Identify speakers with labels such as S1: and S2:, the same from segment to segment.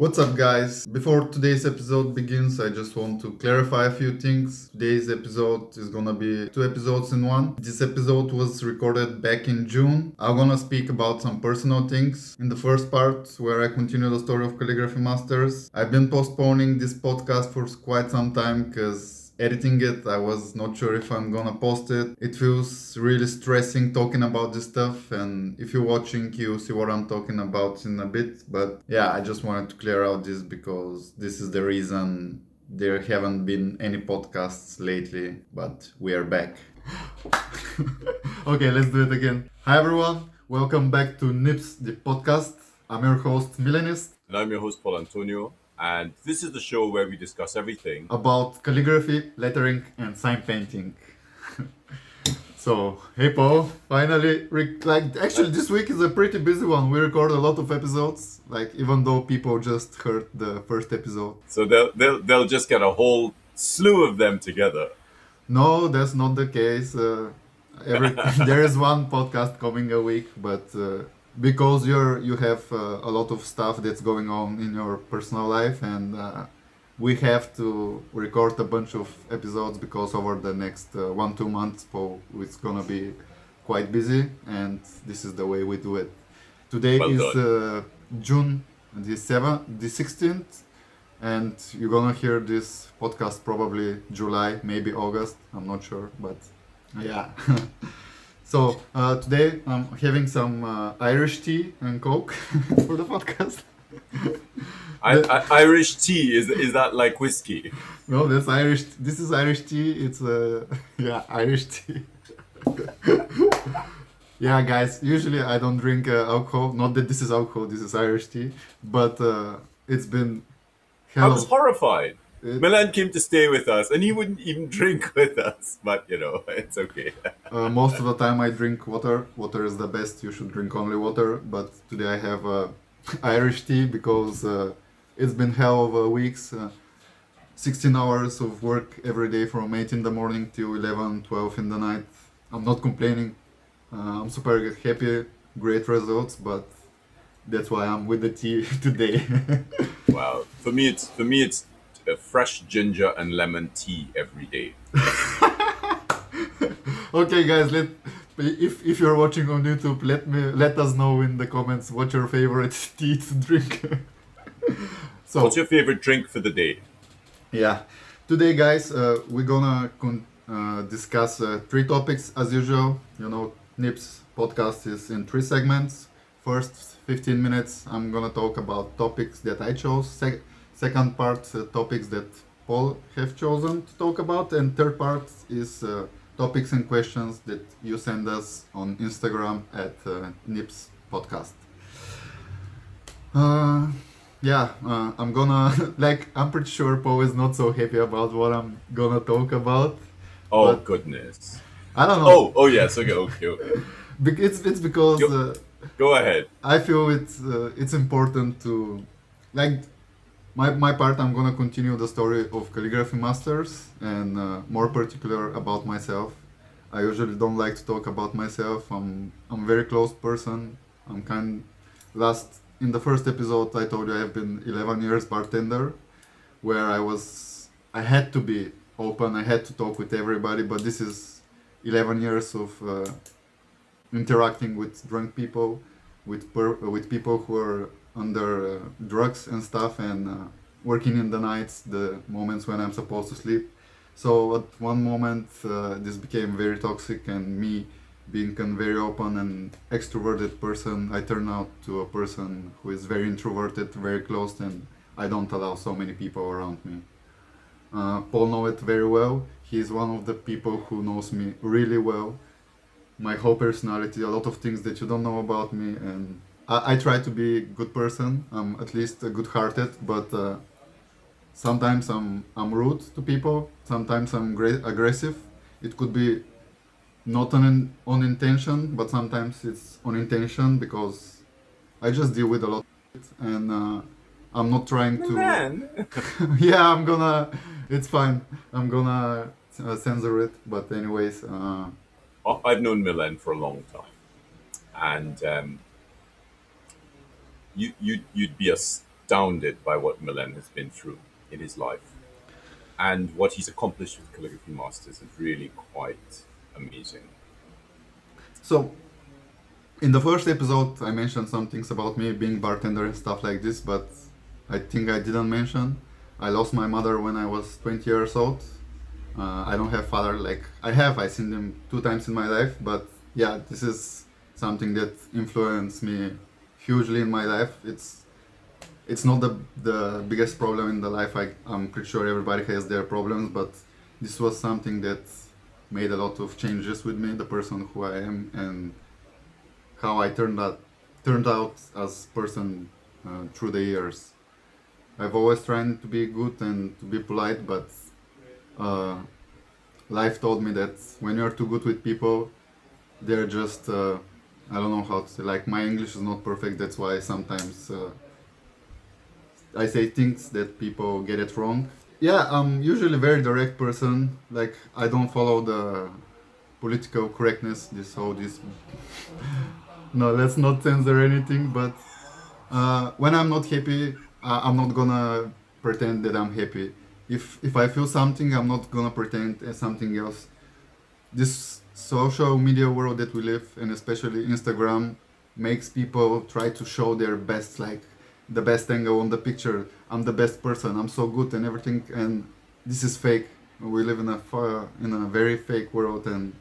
S1: What's up, guys? Before today's episode begins, I just want to clarify a few things. Today's episode is gonna be two episodes in one. This episode was recorded back in June. I'm gonna speak about some personal things. In the first part, where I continue the story of Calligraphy Masters, I've been postponing this podcast for quite some time because editing it. I was not sure if I'm gonna post it. It feels really stressing talking about this stuff, and if you're watching, you see what I'm talking about in a bit. But yeah, I just wanted to clear out this because this is the reason there haven't been any podcasts lately, but we are back. okay, let's do it again. Hi everyone, welcome back to Nibs the podcast. I'm your host Milenist.
S2: And I'm your host Paul Antonio and this is the show where we discuss everything
S1: about calligraphy, lettering, and sign painting. so, hey Paul, finally, like actually this week is a pretty busy one. We record a lot of episodes, like even though people just heard the first episode.
S2: So they'll they'll they'll just get a whole slew of them together.
S1: No, that's not the case. Uh, every there is one podcast coming a week, but. Uh, because you're you have uh, a lot of stuff that's going on in your personal life and uh, we have to record a bunch of episodes because over the next uh, one two months Paul it's gonna be quite busy and this is the way we do it. Today well is uh, June the 7th the 16th and you're gonna hear this podcast probably July maybe August I'm not sure but yeah So uh, today I'm having some uh, Irish tea and Coke for the podcast.
S2: I, I, Irish tea is is that like whiskey?
S1: No, that's Irish. This is Irish tea. It's uh, yeah Irish tea. yeah, guys. Usually I don't drink uh, alcohol. Not that this is alcohol. This is Irish tea. But uh, it's been.
S2: I was horrified. It, Milan came to stay with us, and he wouldn't even drink with us. But you know, it's okay.
S1: uh, most of the time, I drink water. Water is the best. You should drink only water. But today I have uh, Irish tea because uh, it's been hell of a weeks. Uh, 16 hours of work every day from 8 in the morning till 11, 12 in the night. I'm not complaining. Uh, I'm super happy. Great results, but that's why I'm with the tea today.
S2: wow. For me, it's for me it's a fresh ginger and lemon tea every day.
S1: okay, guys, let if if you're watching on YouTube, let me let us know in the comments what your favorite tea to drink.
S2: so, what's your favorite drink for the day?
S1: Yeah, today, guys, uh, we're gonna uh, discuss uh, three topics as usual. You know, Nibs podcast is in three segments. First 15 minutes, I'm gonna talk about topics that I chose. Se- second part uh, topics that Paul have chosen to talk about, and third part is uh, topics and questions that you send us on Instagram at uh, Nibs Podcast. Uh, yeah, uh, I'm gonna like I'm pretty sure Paul is not so happy about what I'm gonna talk about.
S2: Oh goodness.
S1: I don't know.
S2: Oh, oh yes, okay, okay. okay.
S1: it's it's because.
S2: Go, uh, go ahead.
S1: I feel it's uh, it's important to like my, my part i'm gonna continue the story of calligraphy masters and uh, more particular about myself. I usually don't like to talk about myself. I'm i'm a very closed person. I'm kind last in the first episode i told you i have been 11 years bartender where i was i had to be open. I had to talk with everybody but this is 11 years of uh, interacting with drunk people with per- with people who are under uh, drugs and stuff and uh, working in the nights, the moments when I'm supposed to sleep. So at one moment uh, this became very toxic and me being a very open and extroverted person, I turn out to a person who is very introverted, very closed and I don't allow so many people around me. Uh, Paul know it very well. He's one of the people who knows me really well. My whole personality, a lot of things that you don't know about me, and I, I try to be a good person. I'm at least a good-hearted, but uh, sometimes I'm I'm rude to people. Sometimes I'm great aggressive. It could be not on on intention, but sometimes it's on intention because I just deal with a lot, and uh, I'm not trying to. yeah, I'm gonna. It's fine. I'm gonna uh, censor it. But anyways. Uh,
S2: I've known Milan for a long time, and um, you, you you'd be astounded by what Milan has been through in his life. And what he's accomplished with Calligraphy Masters is really quite amazing.
S1: So, in the first episode, I mentioned some things about me being bartender and stuff like this, but I think I didn't mention I lost my mother when I was 20 years old. Uh, I don't have father like I have. I seen them two times in my life, but yeah, this is something that influenced me hugely in my life. It's it's not the the biggest problem in the life. I I'm pretty sure everybody has their problems, but this was something that made a lot of changes with me, the person who I am, and how I turned out turned out as person uh, through the years. I've always tried to be good and to be polite, but uh, life told me that when you're too good with people, they're just uh, I don't know how to say. Like my English is not perfect. That's why sometimes uh, I say things that people get it wrong. Yeah, I'm usually very direct person. Like I don't follow the political correctness. This whole this. no, let's not censor anything. But uh, when I'm not happy, I, I'm not gonna pretend that I'm happy. If if I feel something, I'm not gonna pretend as something else. This social media world that we live, and especially Instagram, makes people try to show their best, like the best angle on the picture. I'm the best person. I'm so good and everything, and this is fake. We live in a in a very fake world, and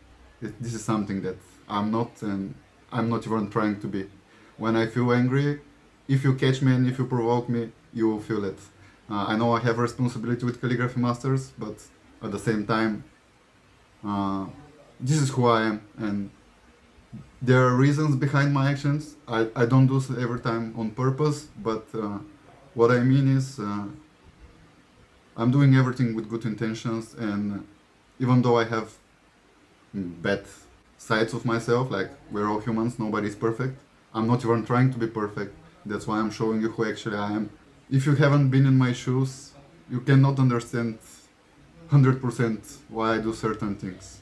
S1: it, this is something that I'm not, and I'm not even trying to be. When I feel angry, if you catch me and if you provoke me, you will feel it. Uh, I know I have a responsibility with Calligraphy Masters, but at the same time, uh, this is who I am, and there are reasons behind my actions. I, I don't do so every time on purpose, but uh, what I mean is uh, I'm doing everything with good intentions, and even though I have bad sides of myself, like we're all humans, nobody's perfect. I'm not even trying to be perfect. That's why I'm showing you who actually I am. If you haven't been in my shoes, you cannot understand 100% why I do certain things.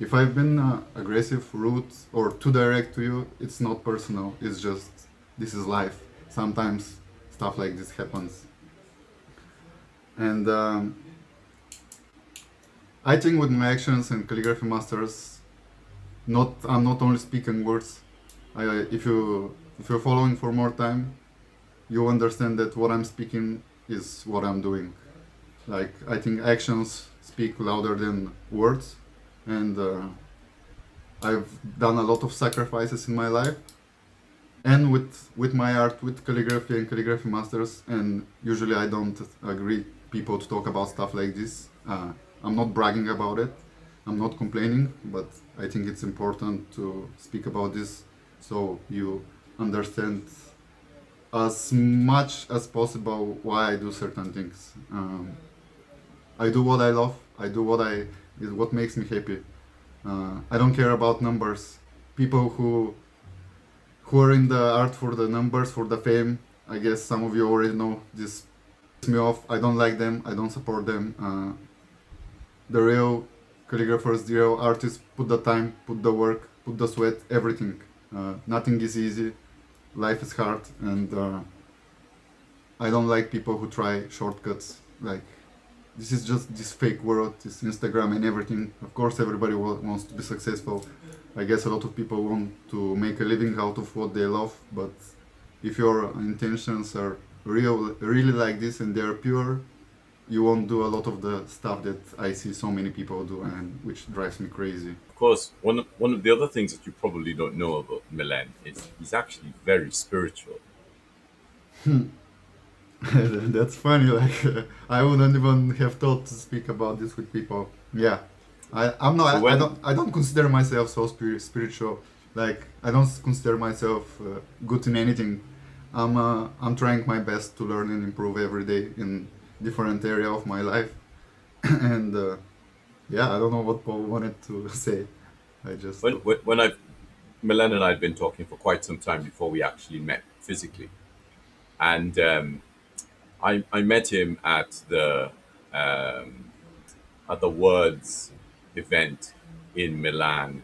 S1: If I've been uh, aggressive, rude, or too direct to you, it's not personal. It's just this is life. Sometimes stuff like this happens. And um, I think with my actions and calligraphy masters, not I'm not only speaking words. I, if you if you're following for more time, you understand that what I'm speaking is what I'm doing. Like I think actions speak louder than words, and uh, I've done a lot of sacrifices in my life, and with with my art, with calligraphy and calligraphy masters, and usually I don't agree people to talk about stuff like this. Uh, I'm not bragging about it. I'm not complaining, but I think it's important to speak about this so you understand as much as possible why I do certain things. Um, I do what I love. I do what I is what makes me happy. Uh, I don't care about numbers. People who who are in the art for the numbers, for the fame. I guess some of you already know this. Pisses me off. I don't like them. I don't support them. Uh, the real calligraphers, the real artists, put the time, put the work, put the sweat, everything. Uh, nothing is easy life is hard and uh, i don't like people who try shortcuts like this is just this fake world this instagram and everything of course everybody wants to be successful i guess a lot of people want to make a living out of what they love but if your intentions are real really like this and they're pure you won't do a lot of the stuff that I see so many people do, and which drives me crazy.
S2: Of course, one of, one of the other things that you probably don't know about Milan is he's actually very spiritual. Hmm.
S1: That's funny. Like I wouldn't even have thought to speak about this with people. Yeah, I I'm not. When, I, don't. I don't consider myself so spirit, spiritual. Like I don't consider myself uh, good in anything. I'm uh, I'm trying my best to learn and improve every day in different area of my life and uh, yeah i don't know what paul wanted to say i just
S2: when, when i milan and i had been talking for quite some time before we actually met physically and um, I, I met him at the um, at the words event in milan.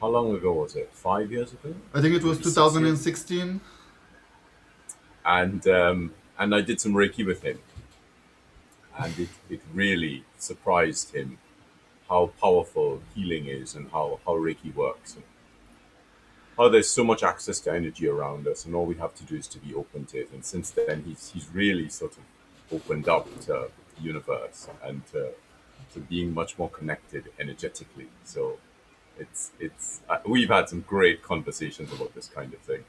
S2: How long ago was it? Five years ago?
S1: I think it was 2016
S2: and um, and I did some Reiki with him, and it, it really surprised him how powerful healing is and how, how Reiki works how there's so much access to energy around us and all we have to do is to be open to it. And since then he's he's really sort of opened up to the universe and to, to being much more connected energetically. So it's it's uh, we've had some great conversations about this kind of thing.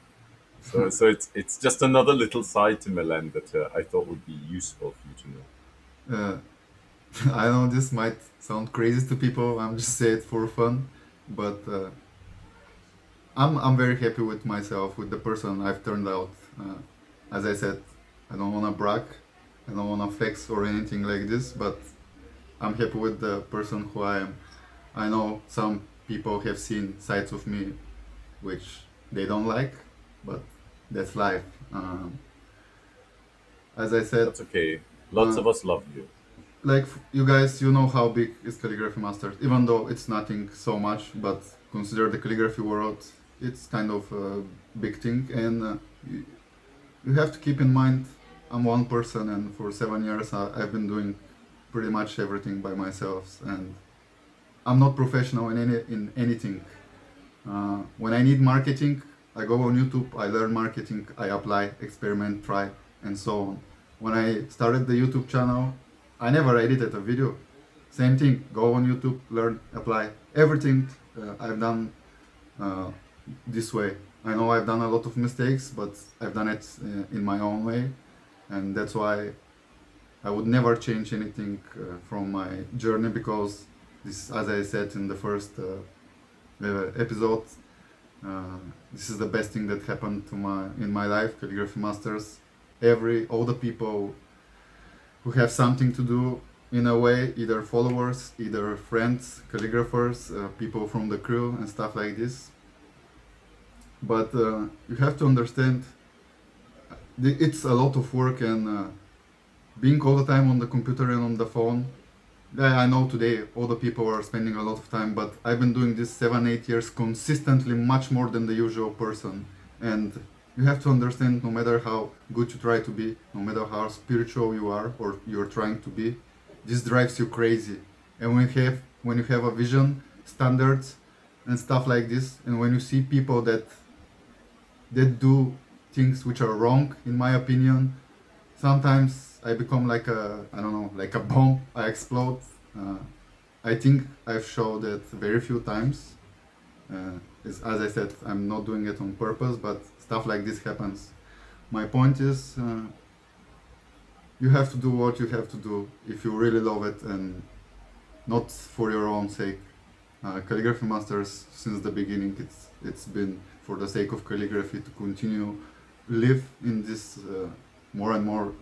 S2: So so it's it's just another little side to Milan that uh, I thought would be useful for you to know.
S1: Uh, I know this might sound crazy to people. I'm just saying it for fun, but uh, I'm I'm very happy with myself, with the person I've turned out. Uh, as I said, I don't wanna brag, I don't wanna flex or anything like this, but I'm happy with the person who I am. I know some people have seen sides of me which they don't like, but that's life. Um, as I said,
S2: That's okay. Lots
S1: Uh,
S2: of us love you.
S1: like you guys, you know how big is Calligraphy Masters, even though it's nothing so much, but consider the calligraphy world, it's kind of a big thing, and uh, you, have to keep in mind I'm one person, and for seven years I, I've been doing pretty much everything by myself, and I'm not professional in any in anything. Uh, when I need marketing, I go on YouTube, I learn marketing, I apply, experiment, try, and so on. When I started the YouTube channel, I never edited a video. Same thing, go on YouTube, learn, apply. Everything uh, I've done uh, this way. I know I've done a lot of mistakes, but I've done it uh, in my own way, and that's why I would never change anything uh, from my journey because this, as I said in the first uh, uh, episode, uh, this is the best thing that happened to my in my life. Calligraphy Masters. Every all the people who have something to do in a way, either followers, either friends, calligraphers, uh, people from the crew, and stuff like this. But uh, you have to understand, it's a lot of work and uh, being all the time on the computer and on the phone. Yeah, I know today all the people are spending a lot of time, but I've been doing this seven, eight years consistently, much more than the usual person. And you have to understand no matter how good you try to be, no matter how spiritual you are or you're trying to be, this drives you crazy. And when you have when you have a vision, standards and stuff like this, and when you see people that that do things which are wrong in my opinion, sometimes I become like a I don't know like a bomb. I explode. Uh, I think I've showed it very few times. Uh, is, as I said, I'm not doing it on purpose, but stuff like this happens. My point is, uh, you have to do what you have to do if you really love it and not for your own sake. Uh, calligraphy masters since the beginning, it's it's been for the sake of calligraphy to continue live in this uh, more and more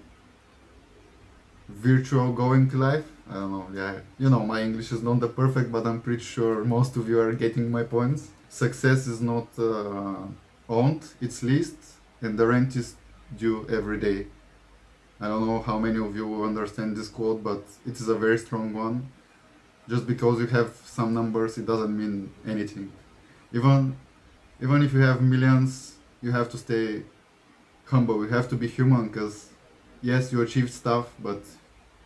S1: virtual going life. I don't know. Yeah, you know, my English is not the perfect, but I'm pretty sure most of you are getting my points. Success is not uh, owned; it's leased, and the rent is due every day. I don't know how many of you understand this quote, but it is a very strong one. Just because you have some numbers, it doesn't mean anything. Even, even if you have millions, you have to stay humble. You have to be human, because yes, you achieved stuff, but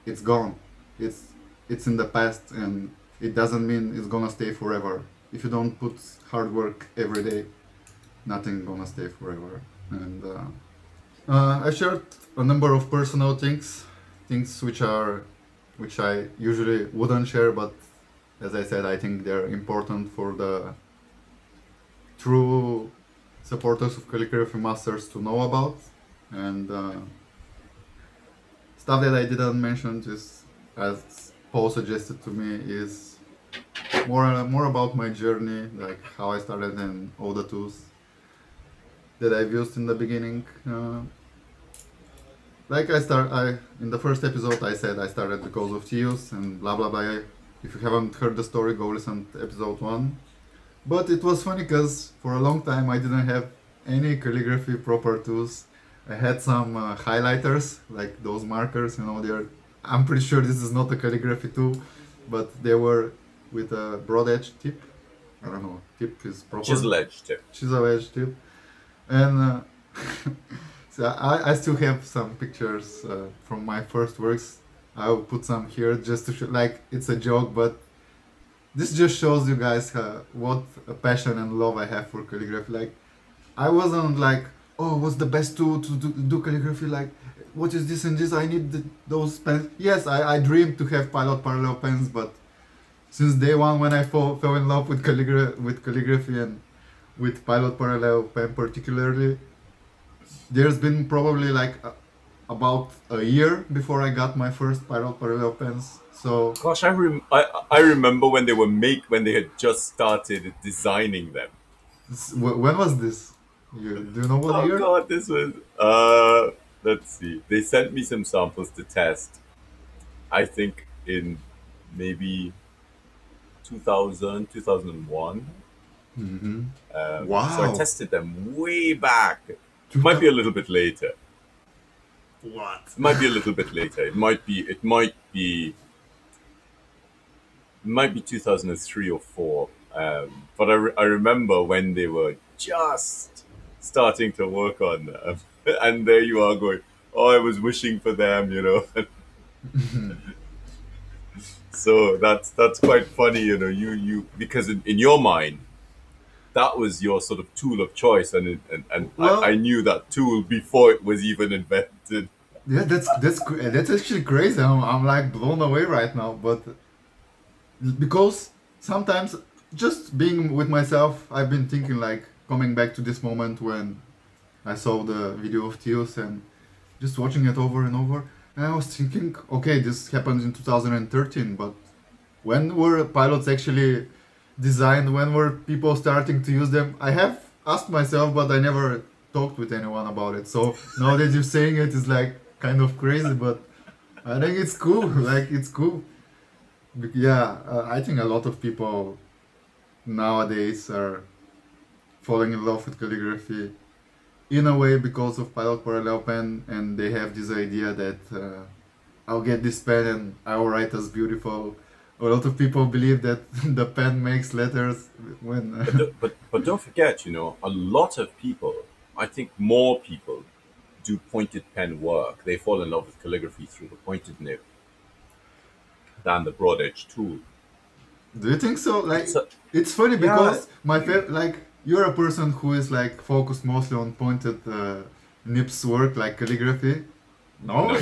S1: it's gone. It's it's in the past, and it doesn't mean it's gonna stay forever. If you don't put hard work every day, nothing gonna stay forever. And uh, uh, I shared a number of personal things, things which are, which I usually wouldn't share, but as I said, I think they're important for the true supporters of calligraphy masters to know about, and uh, stuff that I didn't mention, just as Paul suggested to me, is more more about my journey, like how I started and all the tools that I've used in the beginning. Uh, like I start, I in the first episode I said I started because of Tius and blah blah blah. If you haven't heard the story, go listen to episode one. But it was funny because for a long time I didn't have any calligraphy proper tools. I had some uh, highlighters, like those markers, you know, they're. I'm pretty sure this is not a calligraphy tool, but they were with a broad edge tip. I don't know, tip is proper
S2: Chisel edge tip.
S1: chisel edge tip and uh, So I, I still have some pictures uh, from my first works. I will put some here just to show, like it's a joke, but this just shows you guys uh, what a passion and love I have for calligraphy. Like I wasn't like, oh, what's the best tool to do, do calligraphy? Like, what is this and this? I need the, those pens. Yes, I, I dreamed to have pilot parallel pens, but since day one when I fall, fell in love with, calligra- with calligraphy and with pilot parallel pen particularly, there's been probably like a, about a year before I got my first pilot parallel pens. So
S2: Gosh, I, rem- I I remember when they were make when they had just started designing them.
S1: when was this? You, do you know what
S2: Oh
S1: year?
S2: god, this was uh let's see. They sent me some samples to test. I think in maybe 2000, 2001.
S1: Mm-hmm.
S2: Um, So I tested them way back. Might be a little bit later.
S1: What?
S2: Might be a little bit later. It might be. It might be. Might be 2003 or four. Um, but I, re- I remember when they were just starting to work on them, and there you are going, "Oh, I was wishing for them," you know. so that's that's quite funny, you know. You you because in, in your mind, that was your sort of tool of choice, and it, and and
S1: Well-
S2: I, I knew that tool before it was even invented.
S1: Yeah, that's that's that's actually crazy. I'm, I'm like blown away right now. But because sometimes just being with myself, I've been thinking like coming back to this moment when I saw the video of Teos and just watching it over and over. And I was thinking, okay, this happened in 2013, but when were pilots actually designed? When were people starting to use them? I have asked myself, but I never talked with anyone about it. So now that you're saying it, is like kind of crazy, but I think it's cool. Like it's cool. Yeah, uh, I think a lot of people nowadays are falling in love with calligraphy in a way because of pilot parallel pen and they have this idea that uh, i'll get this pen and i'll write as beautiful a lot of people believe that the pen makes letters when
S2: But, do- but but don't forget, you know, a lot of people, I think more people, do pointed pen work. They fall in love with calligraphy through the pointed nib than the broad edge tool.
S1: do you think so like
S2: So-
S1: it's funny
S2: Yeah.
S1: because my fa- like you're a person who is like focused mostly on pointed uh, nibs work like calligraphy no
S2: No.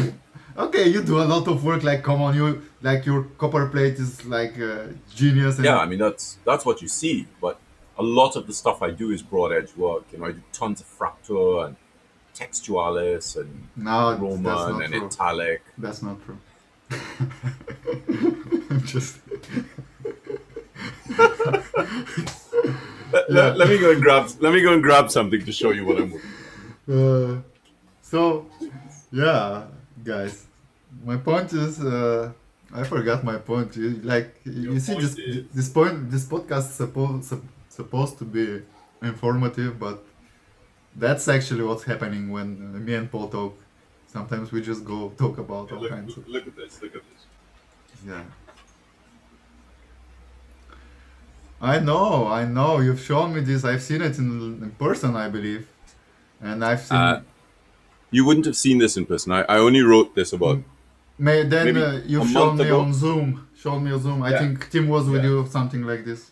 S1: okay you do a lot of work like come on you like your copper plate is like uh, genius and
S2: Yeah, I mean that's that's what you see, but a lot of the stuff I do is broad edge work. You know, I do tons of Fraktur and textualis and
S1: no
S2: Roman and
S1: true
S2: italic.
S1: That's not true. Just
S2: Let, let- let me go and grab let me go and grab something to show you what I'm
S1: uh, so, yeah, guys. My point is, uh, I forgot my point. You, like you see, this
S2: is-
S1: this point, this podcast is supposed sup, supposed to be informative, but that's actually what's happening when uh, me and Paul talk. Sometimes we just go talk about all
S2: Look,
S1: kinds of
S2: look at this, look at this.
S1: Yeah. I know, I know. You've shown me this. I've seen it in, in person, I believe, and I've seen.
S2: Uh, You wouldn't have seen this in person. I, I only wrote this about
S1: May, then
S2: maybe
S1: uh, you've shown me
S2: ago.
S1: on Zoom. Shown me on Zoom. I think Tim was with
S2: Yeah.
S1: you, something like this.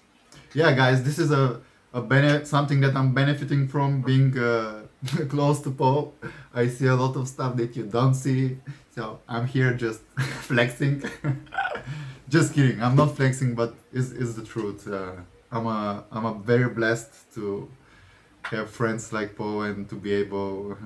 S1: Yeah, guys, this is a a bene- something that I'm benefiting from being uh, close to Paul. I see a lot of stuff that you don't see, so I'm here just flexing. just kidding. I'm not flexing, but is is the truth. Uh, I'm a I'm a very blessed to have friends like Paul and to be able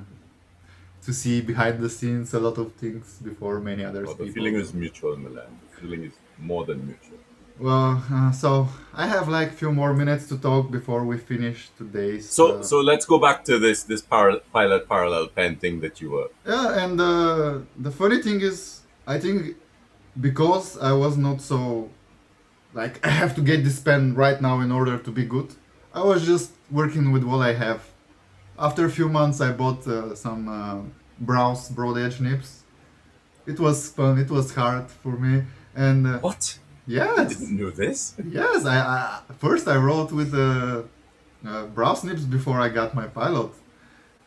S1: to see behind the scenes a lot of things before many others
S2: well, the
S1: people.
S2: feeling is mutual, Milan. The feeling is more than mutual.
S1: Well, uh, so I have like few more minutes to talk before we finish today's.
S2: So
S1: uh,
S2: so let's go back to this this par- pilot parallel pen thing that you were.
S1: yeah, and uh, the funny thing is, I think because I was not so like I have to get this pen right now in order to be good. I was just working with what I have. After a few months, I bought uh, some uh, Brause broad edge nibs. It was fun. It was hard for me, and uh,
S2: What?
S1: Yes,
S2: Didn't know this.
S1: Yes, I, I first I wrote with the uh, Brause nibs before I got my pilot,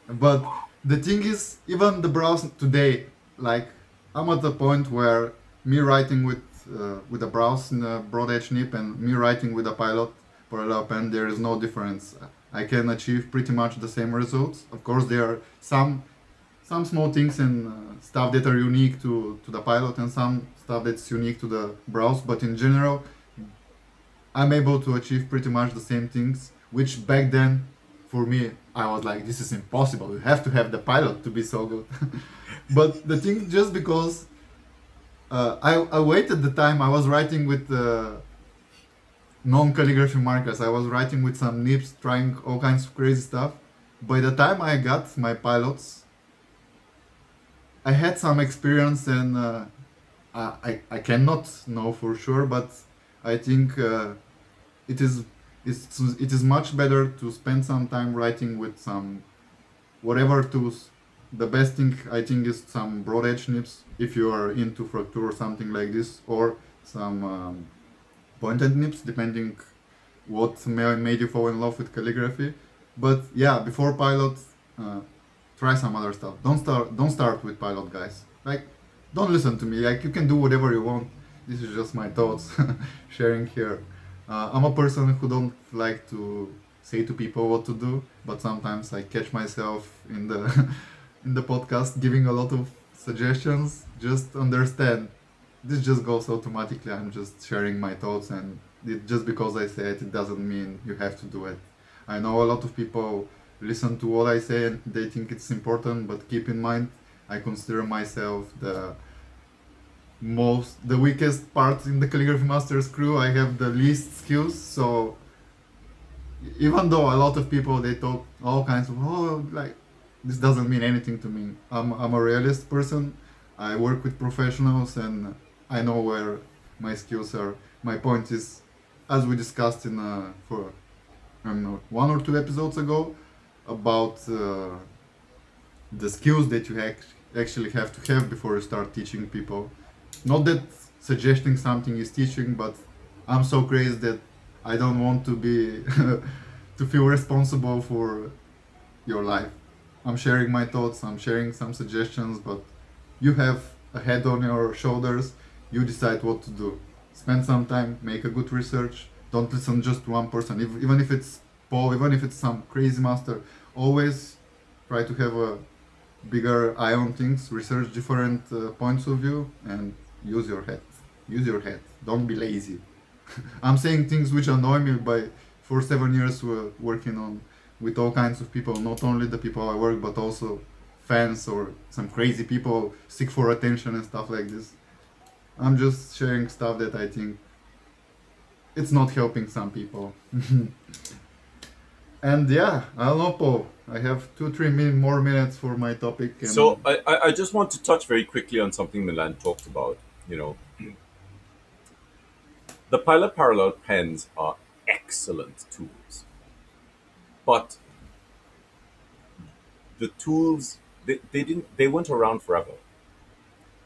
S1: but the thing is, even the Brause today, like I'm at the point where me writing with uh, with a Brause in a broad edge nib and me writing with a pilot parallel pen, there is no difference. I can achieve pretty much the same results. Of course, there are some some small things and uh, stuff that are unique to, to the pilot and some stuff that's unique to the Brause, but in general, I'm able to achieve pretty much the same things, which back then, for me, I was like, this is impossible. You have to have the pilot to be so good. but the thing, just because uh, I, I waited the time I was writing with uh, non-calligraphy markers. I was writing with some nibs, trying all kinds of crazy stuff. By the time I got my pilots, I had some experience and uh, I, I cannot know for sure, but I think uh, it is it's, it is much better to spend some time writing with some whatever tools. The best thing I think is some broad edge nibs if you are into Fraktur or something like this, or some um, pointed nibs depending what made you fall in love with calligraphy. But yeah, before Pilot, uh, try some other stuff. Don't start don't start with Pilot, guys. Like, don't listen to me. Like, you can do whatever you want. This is just my thoughts sharing here. Uh, I'm a person who don't like to say to people what to do, but sometimes I catch myself in the in the podcast giving a lot of suggestions. Just understand, this just goes automatically. I'm just sharing my thoughts, and it, just because I say it, it doesn't mean you have to do it. I know a lot of people listen to what I say and they think it's important, but keep in mind, I consider myself the most the weakest part in the calligraphy masters crew. I have the least skills so even though a lot of people they talk all kinds of oh like this doesn't mean anything to me. I'm, I'm a realist person. I work with professionals and i know where my skills are. My point is as we discussed in uh, for I don't know, one or two episodes ago about uh, the skills that you actually have to have before you start teaching people not that suggesting something is teaching, but I'm so crazy that I don't want to be to feel responsible for your life. I'm sharing my thoughts, I'm sharing some suggestions, but you have a head on your shoulders. You decide what to do. Spend some time, make a good research. Don't listen just to one person, if, even if it's Paul, even if it's some crazy master. Always try to have a bigger eye on things, research different uh, points of view, and use your head. Use your head. Don't be lazy. I'm saying things which annoy me by for seven years we're working on with all kinds of people not only the people i work but also fans or some crazy people seek for attention and stuff like this. I'm just sharing stuff that i think it's not helping some people and yeah i don't know paul I have two, three min- more minutes for my topic.
S2: so I, I just want to touch very quickly on something Milan talked about you know, the Pilot Parallel pens are excellent tools, but the tools they, they didn't they weren't around forever,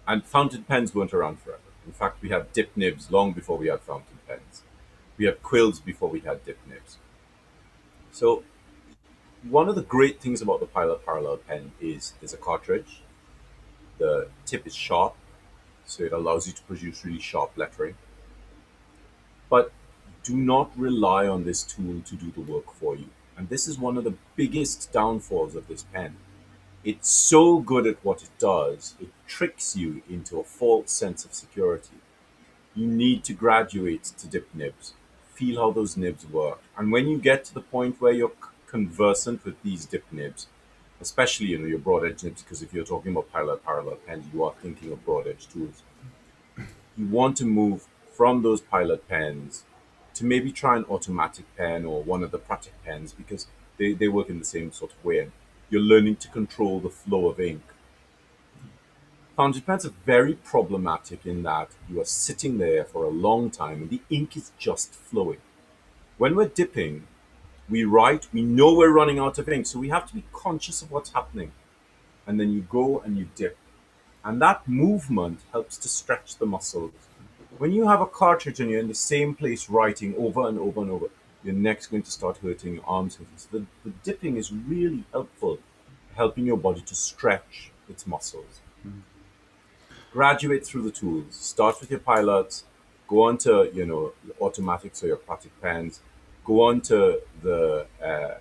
S2: and fountain pens weren't around forever. In fact, we had dip nibs long before we had fountain pens. We had quills before we had dip nibs. So, one of the great things about the Pilot Parallel pen is there's a cartridge. The tip is sharp so it allows you to produce really sharp lettering. But do not rely on this tool to do the work for you. And this is one of the biggest downfalls of this pen. It's so good at what it does, it tricks you into a false sense of security. You need to graduate to dip nibs, feel how those nibs work. And when you get to the point where you're conversant with these dip nibs, especially you know your broad edge nibs because if you're talking about parallel parallel pens you are thinking of broad edge tools. You want to move from those pilot pens to maybe try an automatic pen or one of the Pratik pens because they, they work in the same sort of way. And you're learning to control the flow of ink are very problematic in that you are sitting there for a long time and the ink is just flowing when we're dipping we write, we know we're running out of ink, so we have to be conscious of what's happening. And then you go and you dip. And that movement helps to stretch the muscles. When you have a cartridge and you're in the same place writing over and over and over, your neck's going to start hurting, your arms hurting. So the, the dipping is really helpful. Helping your body to stretch its muscles. Mm-hmm. Graduate through the tools. Start with your pilots, go on to you know automatics or your Patek pens, go on to the uh,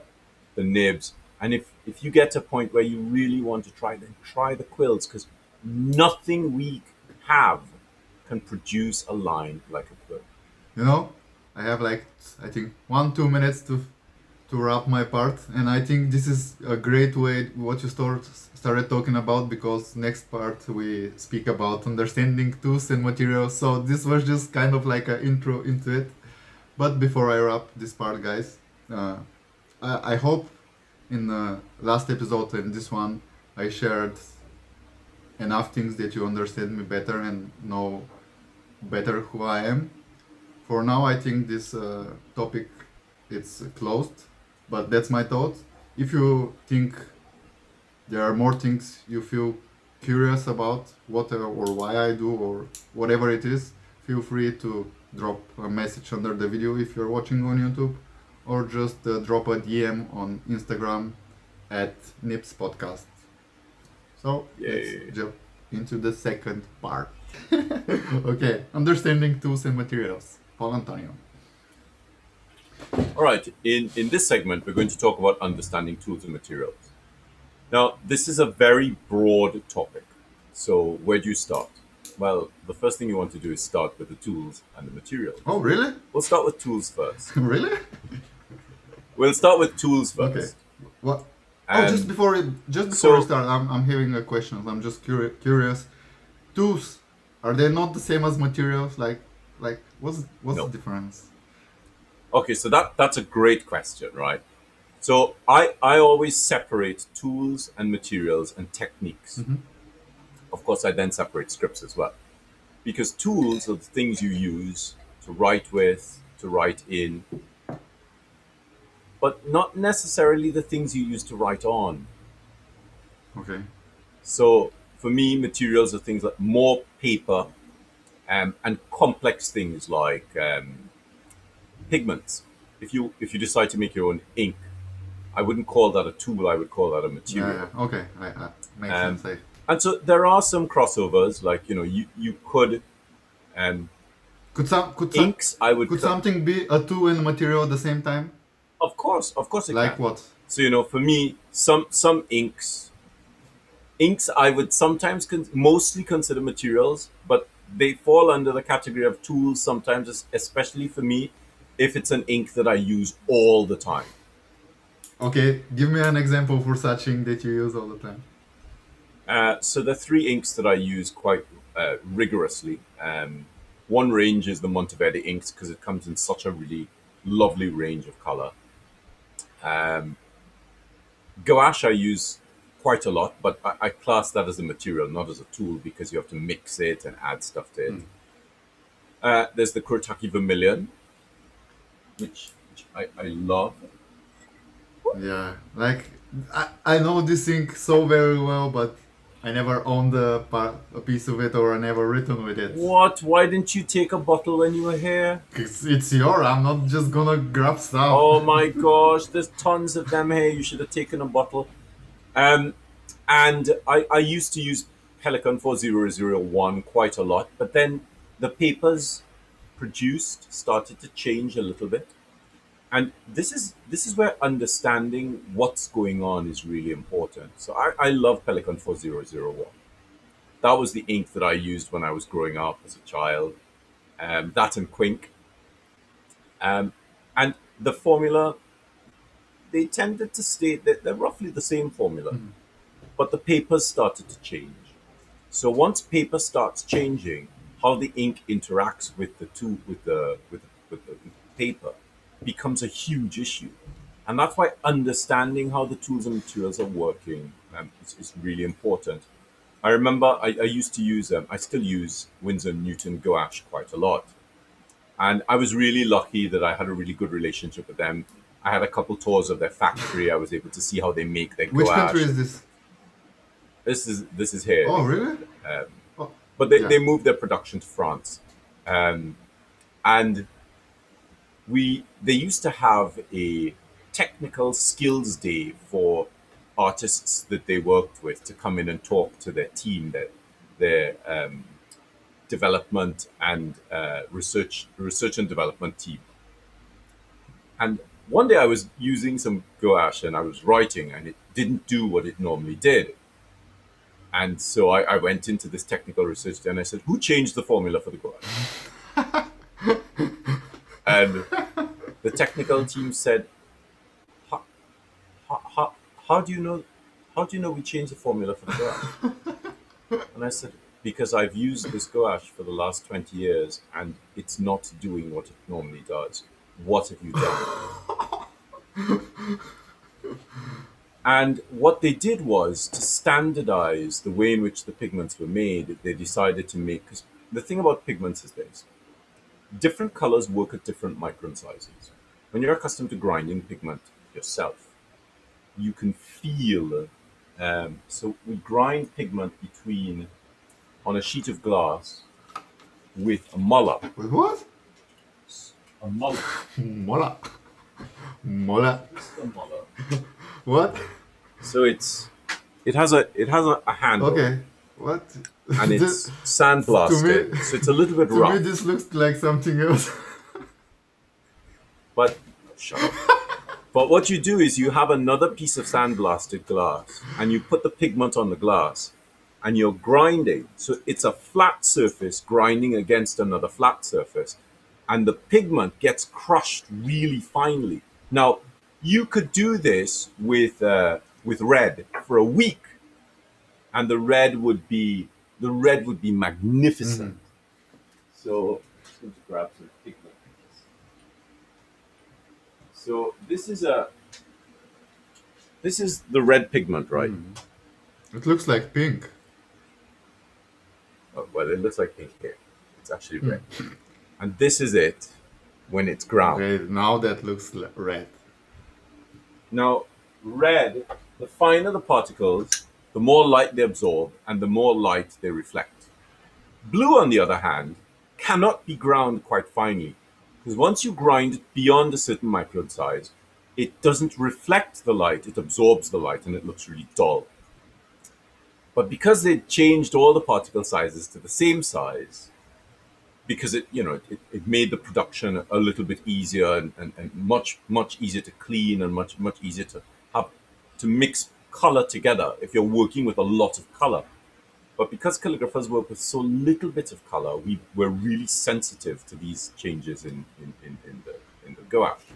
S2: the nibs, and if if you get to a point where you really want to try, then try the quills because nothing we have can produce a line like a quill.
S1: You know, I have like I think one two minutes to to wrap my part, and I think this is a great way what you start started talking about because next part we speak about understanding tools and materials. So this was just kind of like an intro into it. But before I wrap this part, guys, uh, I, I hope in the last episode and this one I shared enough things that you understand me better and know better who I am. For now, I think this uh, topic it's closed, but that's my thought. If you think there are more things you feel curious about, what or why I do or whatever it is, feel free to drop a message under the video if you're watching on YouTube, or just uh, drop a DM on Instagram at Nibs Podcast. So
S2: Yay.
S1: let's jump into the second part. okay, understanding tools and materials. Paul Antonio.
S2: All right, in, in this segment, we're going to talk about understanding tools and materials. Now, this is a very broad topic. So, where do you start? Well, the first thing you want to do is start with the tools and the materials.
S1: Oh, really?
S2: We'll start with tools first.
S1: really?
S2: We'll start with tools first.
S1: Okay. What? oh, just before it, just before
S2: so-
S1: we start, I'm, I'm having a question. I'm just curi- curious. Tools are they not the same as materials? Like, like what's what's
S2: No.
S1: the difference?
S2: Okay, so that that's a great question, right? So I I always separate tools and materials and techniques. Of course, I then separate scripts as well, because tools are the things you use to write with, to write in, but not necessarily the things you use to write on.
S1: Okay.
S2: So for me, materials are things like more paper um, and complex things like um, pigments. If you if you decide to make your own ink, I wouldn't call that a tool. I would call that a material.
S1: yeah. Okay. I, makes
S2: Um,
S1: sense.
S2: And so there are some crossovers. Like you know, you you could um,
S1: could some could some,
S2: inks. I would
S1: could
S2: co-
S1: something be a tool and a material at the same time?
S2: of course, of course, it
S1: Like
S2: can.
S1: what?
S2: So you know, for me, some some inks, inks I would sometimes con- mostly consider materials, but they fall under the category of tools sometimes, especially for me, if it's an ink that I use all the time.
S1: Okay, give me an example for such ink that you use all the time.
S2: Uh, so the three inks that I use quite uh, rigorously. Um, one range is the Monteverde inks because it comes in such a really lovely range of color. Um, gouache I use quite a lot, but I, I class that as a material, not as a tool, because you have to mix it and add stuff to it. Uh, there's the Kuretake Vermilion, which, which I, I love.
S1: Yeah, like I, I know this thing so very well, but I never owned a, part, a piece of it or I never written with it.
S2: What? Why didn't you take a bottle when you were here?
S1: It's, it's your. I'm not just gonna grab stuff.
S2: Oh my gosh, there's tons of them here. You should have taken a bottle. Um, and I, I used to use Pelikan 4001 quite a lot, but then the papers produced started to change a little bit. And this is this is where understanding what's going on is really important. So I, I love Pelikan 4001. That was the ink that I used when I was growing up as a child. Um, that and Quink. Um, and the formula, they tended to state that they're roughly the same formula, but the papers started to change. So once paper starts changing, how the ink interacts with the two with the with, with the paper becomes a huge issue, and that's why understanding how the tools and materials are working um, is, is really important. I remember I, I used to use um, I still use Winsor Newton gouache quite a lot. And I was really lucky that I had a really good relationship with them. I had a couple tours of their factory. I was able to see how they make their
S1: Which
S2: gouache.
S1: Which country is this?
S2: This is this is here.
S1: Oh, really? Oh,
S2: But they,
S1: Yeah.
S2: they moved their production to France. Um, and we they used to have a technical skills day for artists that they worked with to come in and talk to their team, their their um, development and uh, research research and development team. And one day I was using some gouache and I was writing, and it didn't do what it normally did. And so I, I went into this technical research and I said, "Who changed the formula for the gouache?" and the technical team said, how, how, how do you know how do you know we changed the formula for the gouache? and I said, because I've used this gouache for the last 20 years and it's not doing what it normally does. What have you done? and what they did was to standardize the way in which the pigments were made, they decided to make, because the thing about pigments is this different colors work at different micron sizes. When you're accustomed to grinding pigment yourself, you can feel. Um, so we grind pigment between on a sheet of glass with a muller.
S1: With what?
S2: A muller.
S1: Mola. Mola.
S2: It's a muller.
S1: What?
S2: So it's it has a it has a, a handle
S1: Okay. What?
S2: and
S1: This-
S2: it's sandblasted,
S1: me-
S2: so it's a little bit
S1: to me,
S2: rough.
S1: this looks like something else.
S2: But shut up. But what you do is you have another piece of sandblasted glass and you put the pigment on the glass and you're grinding. So it's a flat surface grinding against another flat surface. And the pigment gets crushed really finely. Now, you could do this with uh, with red for a week, and the red would be the red would be magnificent. Mm-hmm. So I'm just going to grab some pigment. So this is a this is the red pigment, right? Mm-hmm.
S1: It looks like pink.
S2: Oh, well, it looks like pink here. It's actually red. Hmm. And this is it when it's ground.
S1: Okay, now that looks red.
S2: Now, red, the finer the particles, the more light they absorb and the more light they reflect. Blue, on the other hand, cannot be ground quite finely because once you grind it beyond a certain micron size, it doesn't reflect the light, it absorbs the light and it looks really dull. But because they changed all the particle sizes to the same size, because it you know it, it made the production a little bit easier and, and, and much much easier to clean and much much easier to to mix color together if you're working with a lot of color but because calligraphers work with so little bit of color we we're really sensitive to these changes in in, in, in the in the gouache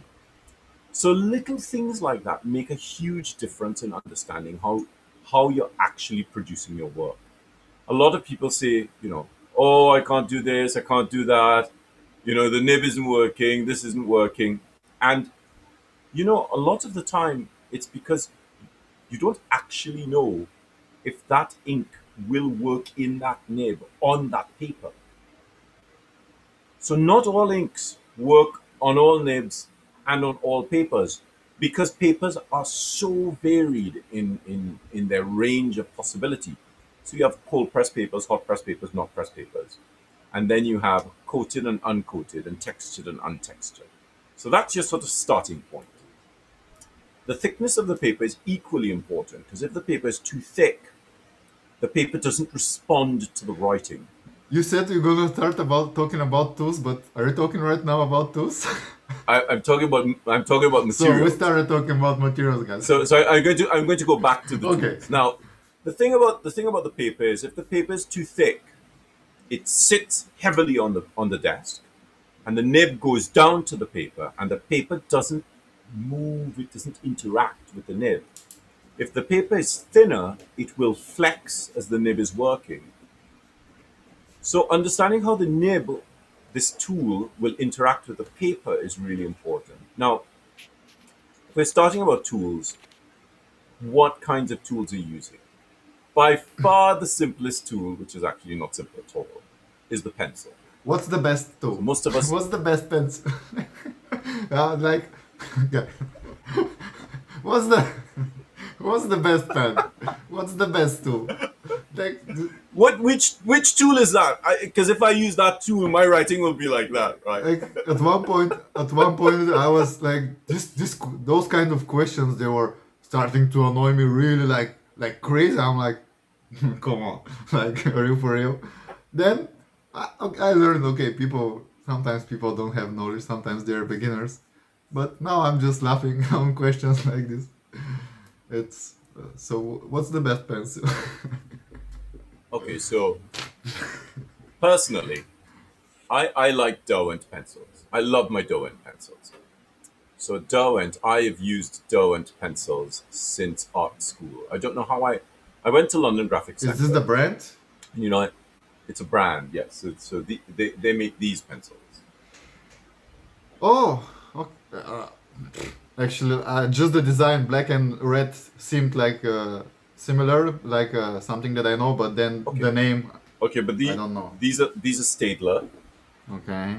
S2: so little things like that make a huge difference in understanding how how you're actually producing your work a lot of people say, you know, oh, I can't do this, I can't do that. You know, the nib isn't working, this isn't working. And, you know, a lot of the time it's because you don't actually know if that ink will work in that nib on that paper. So, not all inks work on all nibs and on all papers because papers are so varied in, in, in their range of possibility. So you have cold press papers, hot press papers, not press papers. And then you have coated and uncoated and textured and untextured. So that's your sort of starting point. The thickness of the paper is equally important because if the paper is too thick, the paper doesn't respond to the writing.
S1: You said you're gonna start about talking about tools, but are you talking right now about tools?
S2: I, I'm talking about I'm talking about materials.
S1: so we started talking about materials, guys.
S2: So, so I'm going to I'm going to go back to the
S1: Okay.
S2: tools. Now, the thing about the thing about the paper is if the paper is too thick, it sits heavily on the on the desk, and the nib goes down to the paper, and the paper doesn't move. It doesn't interact with the nib. If the paper is thinner, it will flex as the nib is working. So, understanding how the nib, this tool, will interact with the paper is really important. Now, if we're starting about tools, what kinds of tools are you using? By far the simplest tool, which is actually not simple at all, is the pencil.
S1: What's the best tool?
S2: Most of us-
S1: What's the best pencil? uh, like, okay. what's the What's the best pen? What's the best tool? Like,
S2: What which which tool is that? Because if I use that tool, my writing will be like that, right?
S1: like at one point, at one point, I was like, this, this, those kind of questions they were starting to annoy me really like like crazy. I'm like, come on, like are you for real? Then I, I learned okay, people sometimes people don't have knowledge, sometimes they're beginners, but now I'm just laughing on questions like this. It's uh, so. What's the best pencil?
S2: Okay, so personally, I, I like Derwent pencils. I love my Derwent pencils. So Derwent, I have used Derwent pencils since art school. I don't know how I I went to London Graphic
S1: Is
S2: Centre.
S1: this the brand?
S2: you know, it's a brand, yes. So, so the, they they make these pencils.
S1: Oh. Uh, actually, uh, just the design, black and red, seemed like uh, similar, like uh, something that I know. But then
S2: Okay.
S1: the name,
S2: Okay, but the,
S1: I don't know.
S2: these are these are Staedtler
S1: okay.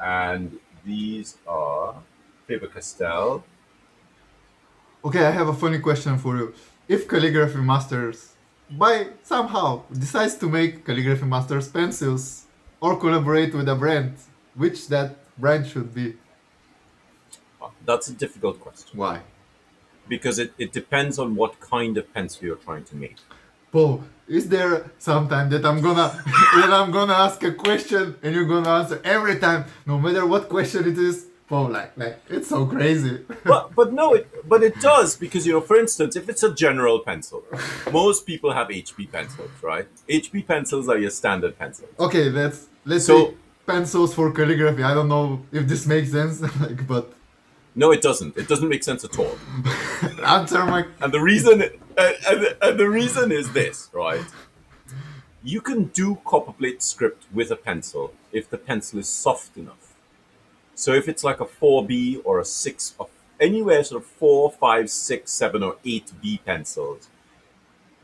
S2: and these are Faber Castell.
S1: Okay, I have a funny question for you. If Calligraphy Masters, by somehow, decides to make Calligraphy Masters pencils or collaborate with a brand, which that brand should be?
S2: That's a difficult question
S1: Why?
S2: because it, it depends on what kind of pencil you're trying to make.
S1: Paul, is there sometime that I'm gonna that I'm gonna ask a question and you're gonna answer every time, no matter what question it is? Paul, like, like it's so crazy.
S2: but but no, it but it does because you know, for instance, if it's a general pencil, most people have HB pencils, right? HB pencils are your standard pencils.
S1: okay, let's let's
S2: So-
S1: say pencils for calligraphy. I don't know if this makes sense, like, but
S2: No, it doesn't. It doesn't make sense at all.
S1: my
S2: And the reason and, and, and the reason is this, right? You can do copperplate script with a pencil if the pencil is soft enough. So if it's like a 4B or a 6 or anywhere sort of 4, 5, 6, 7 or 8B pencils.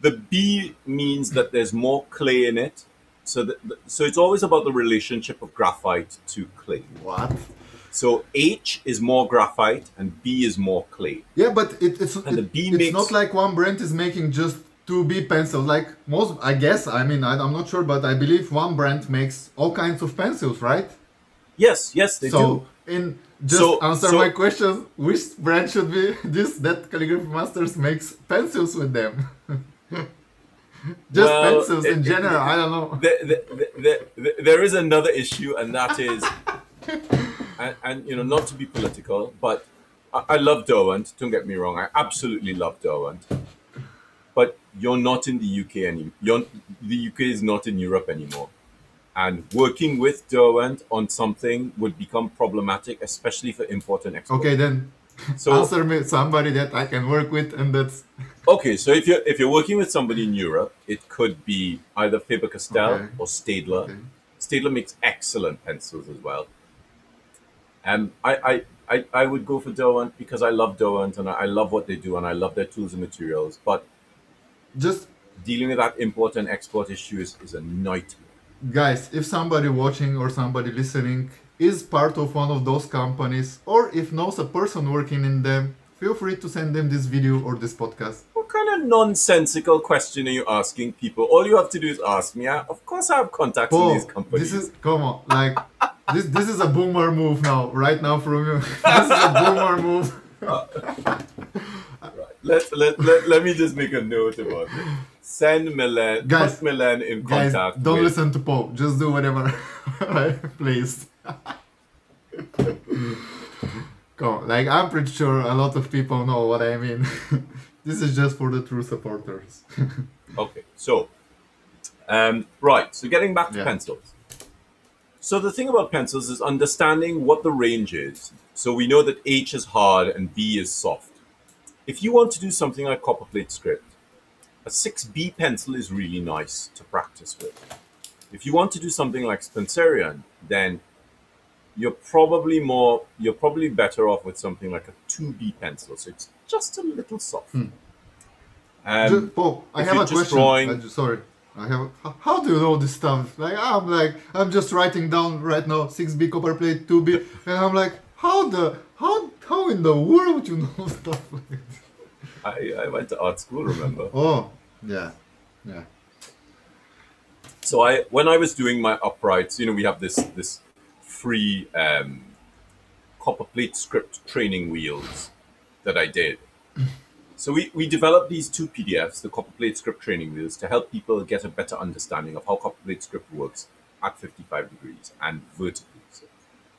S2: The B means that there's more clay in it. So that, so it's always about the relationship of graphite to clay.
S1: what?
S2: So H is more graphite and B is more clay.
S1: Yeah, but it, it's
S2: And the
S1: it-
S2: B
S1: it's
S2: makes-
S1: not like one brand is making just two B pencils. Like most, I guess. I mean, I, I'm not sure, but I believe one brand makes all kinds of pencils, right?
S2: Yes, yes, they do.
S1: so
S2: do.
S1: in just
S2: So-
S1: answer
S2: so-
S1: my question, which brand should be this that Calligraphy Masters makes pencils with them? just
S2: Well,
S1: pencils in
S2: it-
S1: general. I don't know.
S2: the, the, the, there is another issue, and that is, and, and you know, not to be political, but I, I love Derwent. Don't get me wrong, I absolutely love Derwent. But you're not in the UK anymore. You're, the UK is not in Europe anymore, and working with Derwent on something would become problematic, especially for import and export.
S1: Okay, then
S2: so
S1: answer me somebody that I can work with, and that's
S2: Okay, so if you're if you're working with somebody in Europe, it could be either Faber Castell
S1: Okay.
S2: or Staedtler.
S1: Okay.
S2: Staedtler makes excellent pencils as well. Um, I, I, I, I would go for Derwent because I love Derwent and I, I love what they do and I love their tools and materials. But
S1: just
S2: dealing with that import and export issue is, is a nightmare.
S1: guys, if somebody watching or somebody listening is part of one of those companies, or if knows a person working in them, feel free to send them this video or this podcast.
S2: What kind of nonsensical question are you asking people? All you have to do is ask me. I, of course, I have contacts in these companies.
S1: this is come on, like this. This is a boomer move now, right now from you. this is a boomer move.
S2: Let, let, let, let me just make a note about it. Send Milan,
S1: Guys-
S2: put Milan in
S1: Guys,
S2: contact.
S1: don't
S2: with,
S1: listen to Paul. Just do whatever, please. Come on, like I'm pretty sure a lot of people know what I mean. this is just for the true supporters.
S2: Okay, so, um, right, so getting back to
S1: Yeah.
S2: pencils. So the thing about pencils is understanding what the range is. So we know that H is hard and B is soft. If you want to do something like copperplate script, a 6B pencil is really nice to practice with. If you want to do something like Spencerian, then you're probably more you're probably better off with something like a 2B pencil. So it's just a little soft. Um,
S1: Just- Paul, I have a question.
S2: drawing-
S1: ju- sorry, I have. How, how do you know this stuff? Like I'm like I'm just writing down right now 6B copper plate, 2B, and I'm like, how the how how in the world would you know stuff like this?
S2: I, I went to art school, remember?
S1: Oh, yeah, yeah.
S2: So I, when I was doing my uprights, you know, we have this this free um, copper plate script training wheels that I did. So we, we developed these two PDFs, the Copperplate script training wheels, to help people get a better understanding of how Copperplate script works at 55 degrees and vertically. So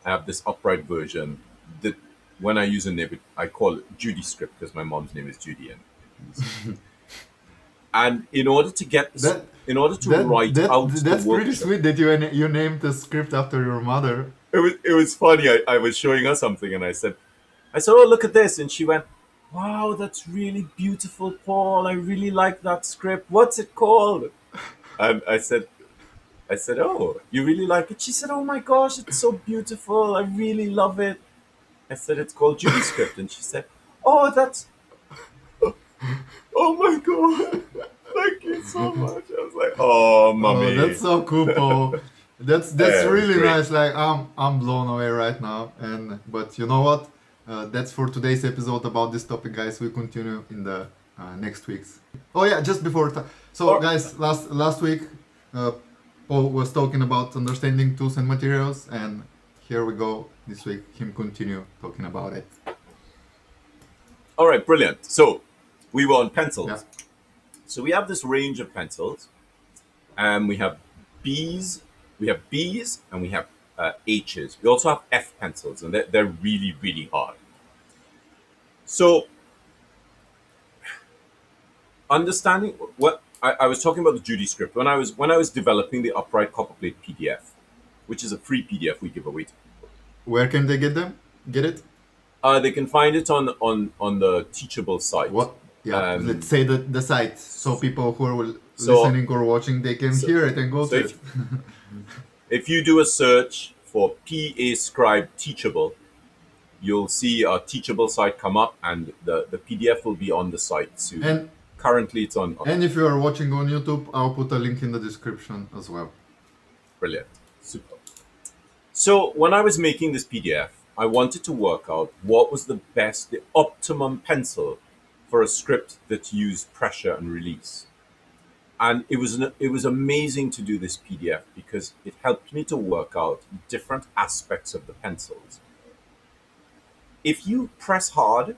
S2: I have this upright version that when I use a nib, I call it Judy script because my mom's name is Judy. And, and in order to get
S1: That-
S2: in order to
S1: That-
S2: write
S1: that-
S2: out
S1: that's
S2: the
S1: pretty sweet that you you named the script after your mother.
S2: it was it was funny. I, I was showing her something and I said, I said, Oh look at this and she went, Wow, that's really beautiful, Paul. I really like that script. What's it called? And I said I said, Oh, you really like it? She said, Oh my gosh, it's so beautiful. I really love it. I said it's called Judy script and she said, Oh that's Oh my god. Thank you so much. I was like, Oh, oh mommy.
S1: Oh, that's so cool, Paul. That's that's
S2: Yeah,
S1: really
S2: great.
S1: nice. Like I'm I'm blown away right now. And but you know what? Uh, that's for today's episode about this topic, guys. We continue in the uh, next weeks. Oh yeah, just before. T- so
S2: Oh.
S1: guys, last last week, uh, Paul was talking about understanding tools and materials, and here we go. This week, him continue talking about it.
S2: All right, brilliant. So we were on pencils.
S1: Yeah.
S2: So we have this range of pencils, and we have B's, we have B's, and we have uh, H's. We also have F pencils, and they're, they're really, really hard. So understanding what I, I was talking about the Judy script when I was when I was developing the upright copperplate PDF, which is a free PDF we give away to
S1: Where can they get them? Get it?
S2: uh, they can find it on on on the Teachable site.
S1: What? Yeah.
S2: Um,
S1: let's say the the site, so people who are
S2: So-
S1: listening or watching, they can
S2: so-
S1: hear it and go
S2: so
S1: to
S2: if-
S1: it.
S2: If you do a search for PA Scribe Teachable, you'll see our Teachable site come up, and the, the PDF will be on the site soon.
S1: And
S2: Currently, it's on.
S1: and if you are watching on YouTube, I'll put a link in the description as well.
S2: Brilliant. Super. So, when I was making this PDF, I wanted to work out what was the best, the optimum pencil for a script that used pressure and release. And it was an, it was amazing to do this PDF because it helped me to work out different aspects of the pencils. If you press hard,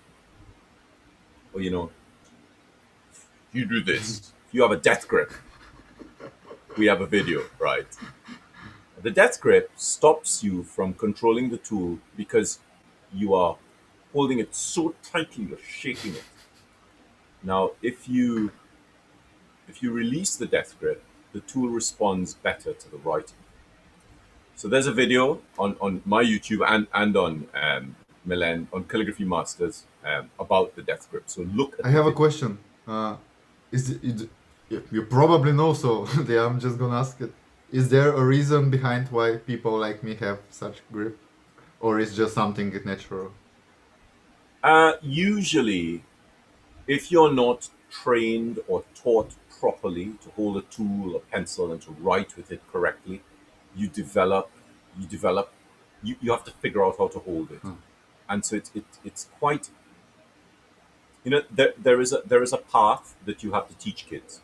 S2: or you know, you do this. You have a death grip, we have a video, right? The death grip stops you from controlling the tool because you are holding it so tightly you're shaking it. Now, if you if you release the death grip, the tool responds better to the writing. So there's a video on, on my YouTube and, and on um, Milan on Calligraphy Masters um, about the death grip. So look at
S1: I have a question. Uh, is it, it, you- you probably know, so yeah, I'm just gonna ask it. Is there a reason behind why people like me have such grip, or is just something natural?
S2: Uh, usually, if you're not trained or taught properly to hold a tool, a pencil, and to write with it correctly, you develop, you develop, you, you have to figure out how to hold it, hmm. and so it's it, it's quite. You know, there, there is a there is a path that you have to teach kids.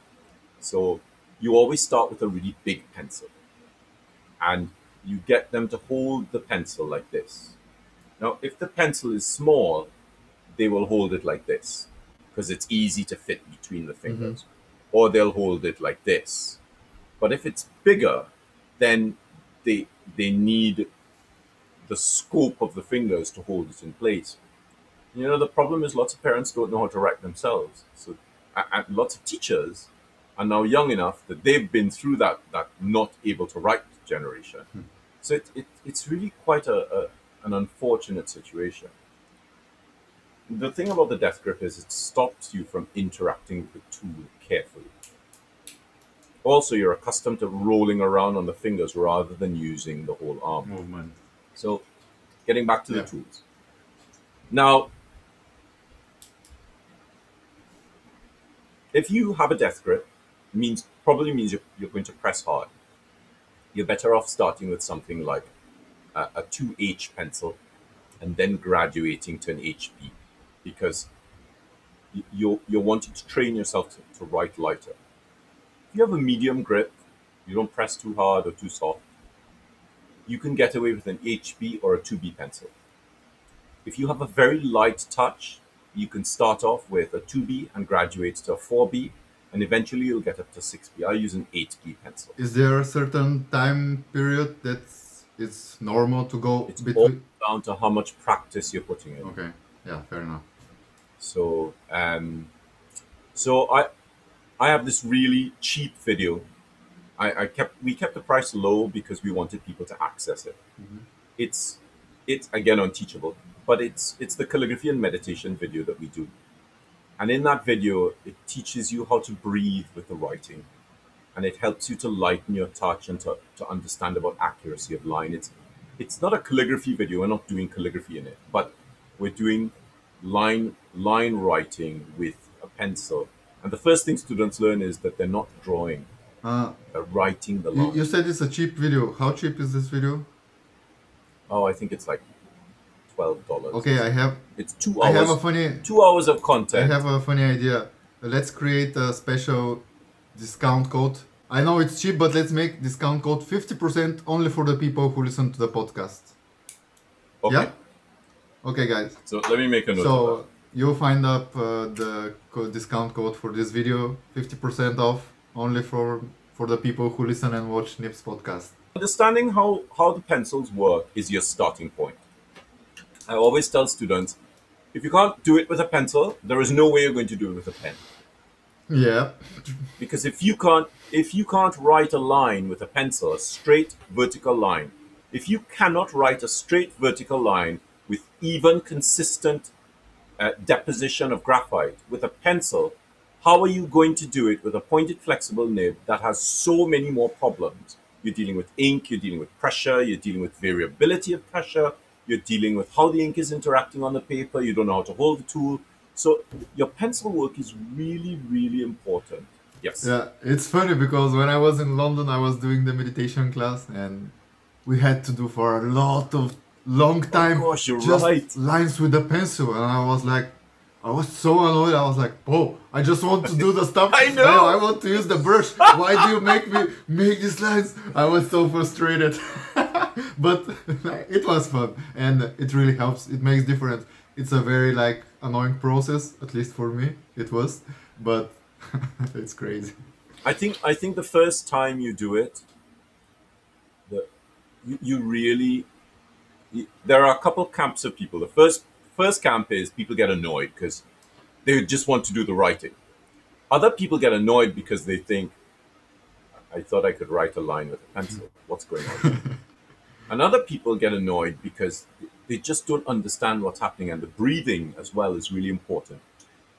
S2: So you always start with a really big pencil, and you get them to hold the pencil like this. Now, if the pencil is small, they will hold it like this because it's easy to fit between the fingers, mm-hmm. Or they'll hold it like this. But if it's bigger, then they they need the scope of the fingers to hold it in place. You know, the problem is lots of parents don't know how to write themselves. So, and lots of teachers are now young enough that they've been through that that not able to write generation. Hmm. So it, it it's really quite a, a an unfortunate situation. The thing about the death grip is it stops you from interacting with the tool carefully. Also, you're accustomed to rolling around on the fingers rather than using the whole arm.
S1: Movement.
S2: So, getting back to
S1: Yeah.
S2: the tools. Now, if you have a death grip, means probably means you're, you're going to press hard. You're better off starting with something like a, a 2H pencil and then graduating to an HB because you're, you're wanting to train yourself to, to write lighter. If you have a medium grip, you don't press too hard or too soft, you can get away with an HB or a 2B pencil. If you have a very light touch, you can start off with a 2B and graduate to a 4B, and eventually you'll get up to 6B. I use an 8B pencil.
S1: Is there a certain time period that's it's normal to go
S2: It's
S1: between?
S2: down to how much practice you're putting in.
S1: Okay, yeah, fair enough.
S2: So, um, so I, I have this really cheap video. I, I kept we kept the price low because we wanted people to access it. It's, it's again on Teachable, but it's it's the calligraphy and meditation video that we do, and in that video it teaches you how to breathe with the writing, and it helps you to lighten your touch and to, to understand about accuracy of line. It's it's not a calligraphy video. We're not doing calligraphy in it, but we're doing line line writing with a pencil. And the first thing students learn is that they're not drawing,
S1: Uh,
S2: they're writing the line.
S1: you said it's a cheap video. How cheap is this video?
S2: Oh, I think it's like twelve dollars.
S1: Okay, I have
S2: It's two hours.
S1: I have a funny
S2: two hours of content.
S1: I have a funny idea. Let's create a special discount code. I know it's cheap, but let's make discount code 50% only for the people who listen to the podcast.
S2: okay.
S1: Yeah? Okay, guys.
S2: So let me make a note
S1: So you'll find up uh, the co- discount code for this video, 50% off only for for the people who listen and watch Nibs podcast.
S2: Understanding how how the pencils work is your starting point. I always tell students, if you can't do it with a pencil, there is no way you're going to do it with a pen.
S1: Yeah.
S2: because if you can't if you can't write a line with a pencil a straight vertical line if you cannot write a straight vertical line with even consistent deposition of graphite with a pencil how are you going to do it with a pointed flexible nib that has so many more problems? You're dealing with ink you're dealing with pressure you're dealing with variability of pressure you're dealing with how the ink is interacting on the paper you don't know how to hold the tool. So your pencil work is really really important. Yes.
S1: Yeah, it's funny because when I was in London, I was doing the meditation class and we had to do for a lot of long oh time
S2: gosh, you're
S1: just
S2: right.
S1: lines with the pencil, and I was like, I was so annoyed. I was like, oh, I just want to do the stuff.
S2: I know.
S1: I want to use the brush. Why do you make me make these lines? I was so frustrated, but it was fun and it really helps. It makes difference. It's a very like annoying process, at least for me. It was, but it's crazy.
S2: I think I think the first time you do it, the you, you really there are a couple camps of people. The first first camp is people get annoyed because they just want to do the writing. Other people get annoyed because they think, I thought I could write a line with a pencil. What's going on? and other people get annoyed because they just don't understand what's happening, and the breathing as well is really important.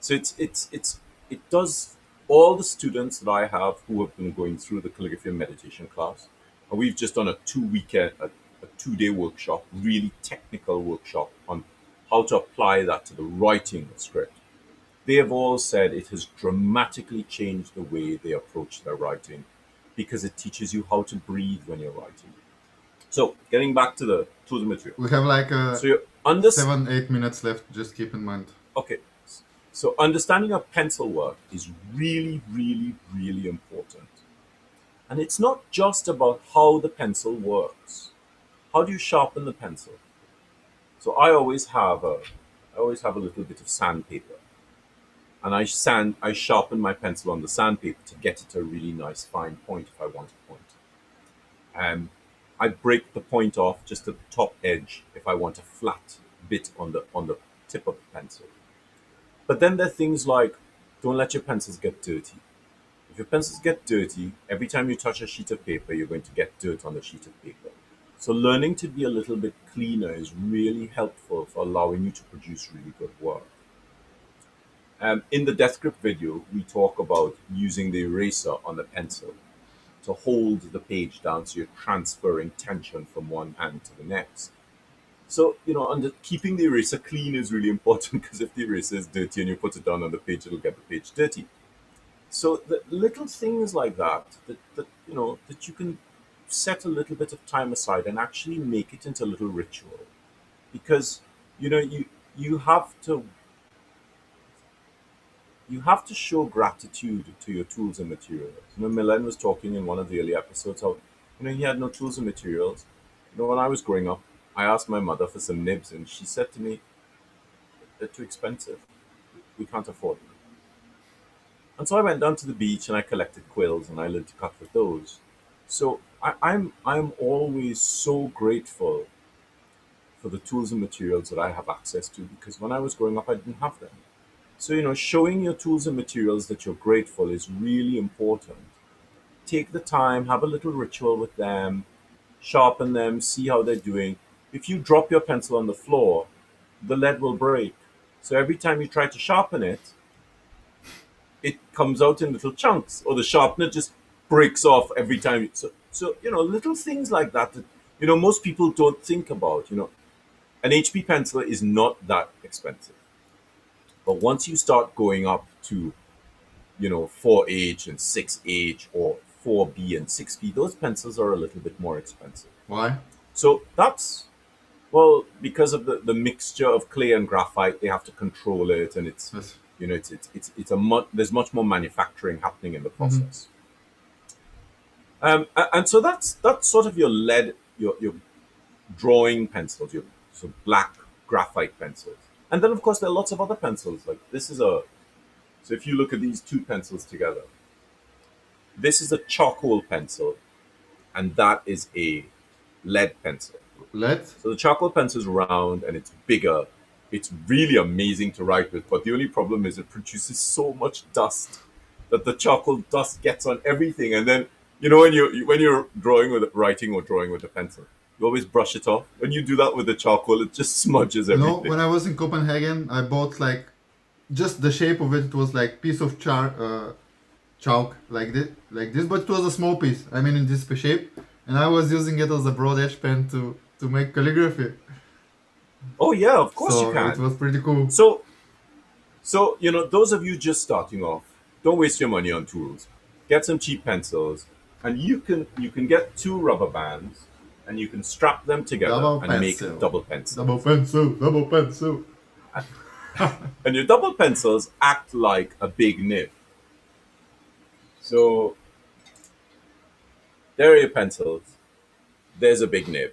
S2: So it's it's it's it does all the students that I have who have been going through the calligraphy and meditation class, and we've just done a two weekend a, uh, a two day workshop, really technical workshop on how to apply that to the writing of script. They have all said it has dramatically changed the way they approach their writing because it teaches you how to breathe when you're writing. So getting back to the tools and material.
S1: We have like uh,
S2: So you're under
S1: seven, eight minutes left. Just keep in mind.
S2: Okay. So understanding of pencil work is really, really, really important. And it's not just about how the pencil works. How do you sharpen the pencil? So I always have a I always have a little bit of sandpaper. And I sand I sharpen my pencil on the sandpaper to get it a really nice fine point if I want a point. Um, I break the point off just at the top edge if I want a flat bit on the on the tip of the pencil. But then there are things like don't let your pencils get dirty. If your pencils get dirty, every time you touch a sheet of paper, you're going to get dirt on the sheet of paper. So learning to be a little bit cleaner is really helpful for allowing you to produce really good work. Um, in the Death Grip video, we talk about using the eraser on the pencil to hold the page down so you're transferring tension from one hand to the next. So, you know, under, keeping the eraser clean is really important because if the eraser is dirty and you put it down on the page, it'll get the page dirty. So the little things like that, that, that you know, that you can set a little bit of time aside and actually make it into a little ritual. Because, you know, you you have to you have to show gratitude to your tools and materials. You know, Milan was talking in one of the early episodes how, you know, he had no tools and materials. You know, when I was growing up, I asked my mother for some nibs, and she said to me, "They're too expensive." we can't afford them. And so I went down to the beach and I collected quills and I learned to cut with those. So I, I'm I'm always so grateful for the tools and materials that I have access to because when I was growing up I didn't have them. So you know, showing your tools and materials that you're grateful is really important. Take the time, have a little ritual with them, sharpen them, see how they're doing. If you drop your pencil on the floor, the lead will break. So every time you try to sharpen it, it comes out in little chunks, or the sharpener just breaks off every time. So, so you know, little things like that that you know most people don't think about. You know, an HB pencil is not that expensive, but once you start going up to, you know, 4H and 6H or 4B and 6B, those pencils are a little bit more expensive.
S1: Why?
S2: So that's well because of the, the mixture of clay and graphite. They have to control it, and it's you know it's it's it's, it's a mu- there's much more manufacturing happening in the process. Mm-hmm. Um, and so that's that's sort of your lead your your drawing pencils, your so black graphite pencils, and then of course there are lots of other pencils. Like this is a so if you look at these two pencils together, this is a charcoal pencil, and that is a lead pencil.
S1: Lead?
S2: So the charcoal pencil is round and it's bigger. It's really amazing to write with, but the only problem is it produces so much dust that the charcoal dust gets on everything. And then you know when you when you're drawing with writing or drawing with a pencil, you always brush it off. When you do that with the charcoal, it just smudges
S1: You
S2: no
S1: when I was in Copenhagen, I bought like just the shape of it. It was like piece of char, uh, chalk like this, like this, but it was a small piece. I mean, in this shape, and I was using it as a broad edge pen to to make calligraphy.
S2: oh yeah, of course
S1: so
S2: you can.
S1: it was pretty cool.
S2: So, so you know, those of you just starting off, don't waste your money on tools. Get some cheap pencils, and you can you can get two rubber bands, and you can strap them together
S1: Double
S2: and make a double pencil.
S1: Double pencil, double pencil.
S2: And your double pencils act like a big nib. So there are your pencils. There's a big nib,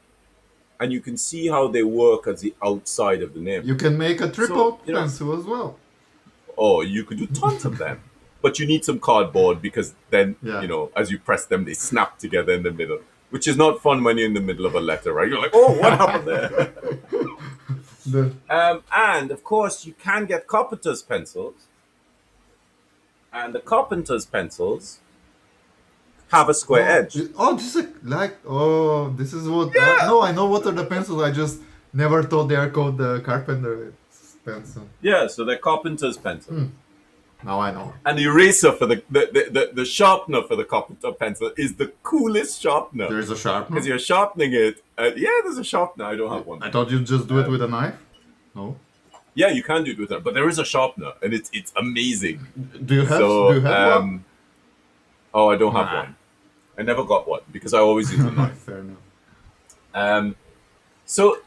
S2: and you can see how they work as the outside of the nib.
S1: You can make a triple
S2: know-
S1: pencil as well.
S2: or you could do tons of them. But you need some cardboard because then,
S1: Yeah.
S2: you know, as you press them, they snap together in the middle, which is not fun when you're in the middle of a letter, right? You're like, oh, what happened there?
S1: The,
S2: Um, and of course, you can get carpenter's pencils. And the carpenter's pencils have a square
S1: oh,
S2: edge.
S1: Oh, just like, like oh, this is what. uh, no, I know what are the pencils. I just never thought they are called the carpenter pencil.
S2: Yeah, so they're carpenter's pencil
S1: Hmm. Now I know.
S2: And the eraser for the the, the, the the sharpener for the carpenter pencil is the coolest sharpener.
S1: There is a sharpener.
S2: Because you're sharpening it. Uh, yeah, there's a sharpener. I don't have one.
S1: I thought you'd just do it with a knife. No.
S2: Yeah, you can do it with that, but there is a sharpener, and it's it's amazing.
S1: Do you have?
S2: so,
S1: do you have
S2: um, oh, I don't have
S1: Nah.
S2: one. I never got one because I always use a knife.
S1: Fair enough.
S2: Um, so,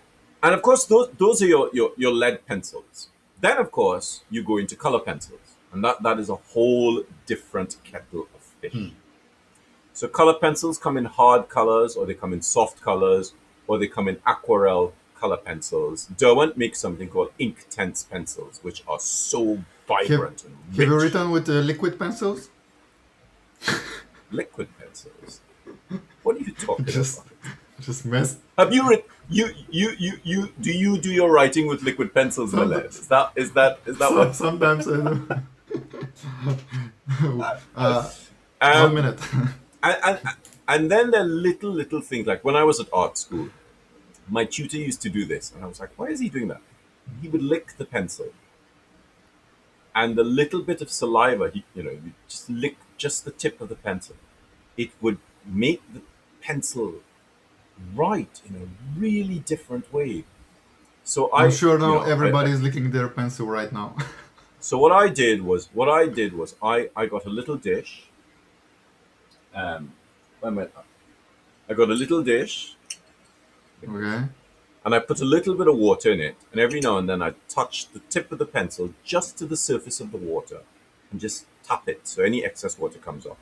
S2: and of course, those those are your, your your lead pencils. Then, of course, you go into color pencils, and that that is a whole different kettle of fish.
S1: Hmm.
S2: So, color pencils come in hard colors, or they come in soft colors, or they come in aquarelle color pencils. Derwent makes something called Inktense pencils, which are so vibrant and rich.
S1: Have you written with uh, liquid pencils?
S2: liquid pencils. What are you talking
S1: Just-
S2: about?
S1: Just mess.
S2: Have you written? You, you, you, you. Do you do your writing with liquid pencils, Malez? Is that is that is that what?
S1: Sometimes I do. uh,
S2: Um,
S1: one minute.
S2: and, and and then there are little little things like when I was at art school, my tutor used to do this, and I was like, why is he doing that? He would lick the pencil, and the little bit of saliva, he you know, you just lick just the tip of the pencil, it would make the pencil write in a really different way. So I,
S1: I'm sure
S2: you
S1: now
S2: know, I-
S1: everybody is licking their pencil right now.
S2: so what I did was what I did was I I got a little dish. Um, where am I? I got a little dish
S1: okay.
S2: and I put a little bit of water in it, and every now and then I touch the tip of the pencil just to the surface of the water, and just tap it so any excess water comes off.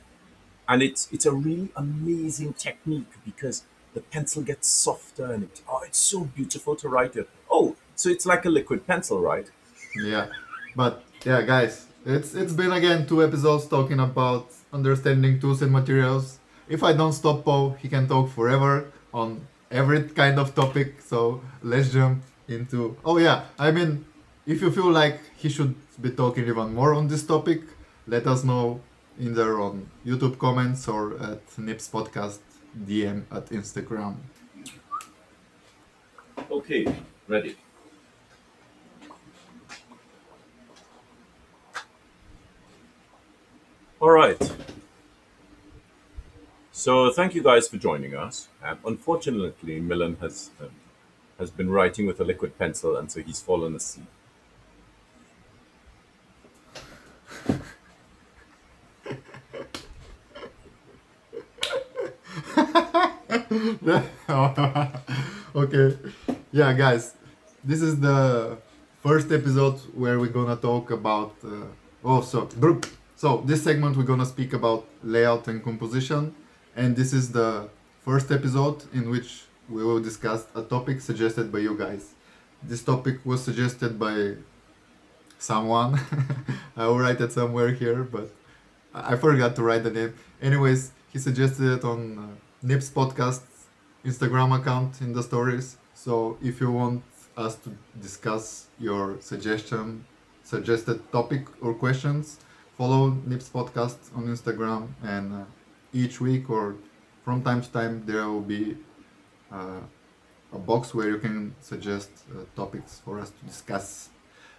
S2: And it's it's a really amazing technique because the pencil gets softer and it oh it's so beautiful to write it. Oh, so it's like a liquid pencil, right?
S1: Yeah, but yeah, guys, it's it's been again two episodes talking about understanding tools and materials. If I don't stop Paul, he can talk forever on every kind of topic. So let's jump into. Oh yeah, I mean, if you feel like he should be talking even more on this topic, let us know either on YouTube comments or at Nibs Podcast DM at Instagram.
S2: Okay, ready. All right. So thank you guys for joining us. Um, unfortunately, Milan has um, has been writing with a liquid pencil, and so he's fallen asleep.
S1: okay, yeah, guys, this is the first episode where we're gonna talk about. Uh, oh, so. So this segment we're gonna speak about layout and composition, and this is the first episode in which we will discuss a topic suggested by you guys. This topic was suggested by someone. I will write it somewhere here, but I forgot to write the name. Anyways, he suggested it on uh, Nibs Podcast Instagram account in the stories. So if you want us to discuss your suggestion, suggested topic or questions, follow Nibs Podcast on Instagram, and uh, each week or from time to time there will be uh, a box where you can suggest uh, topics for us to discuss.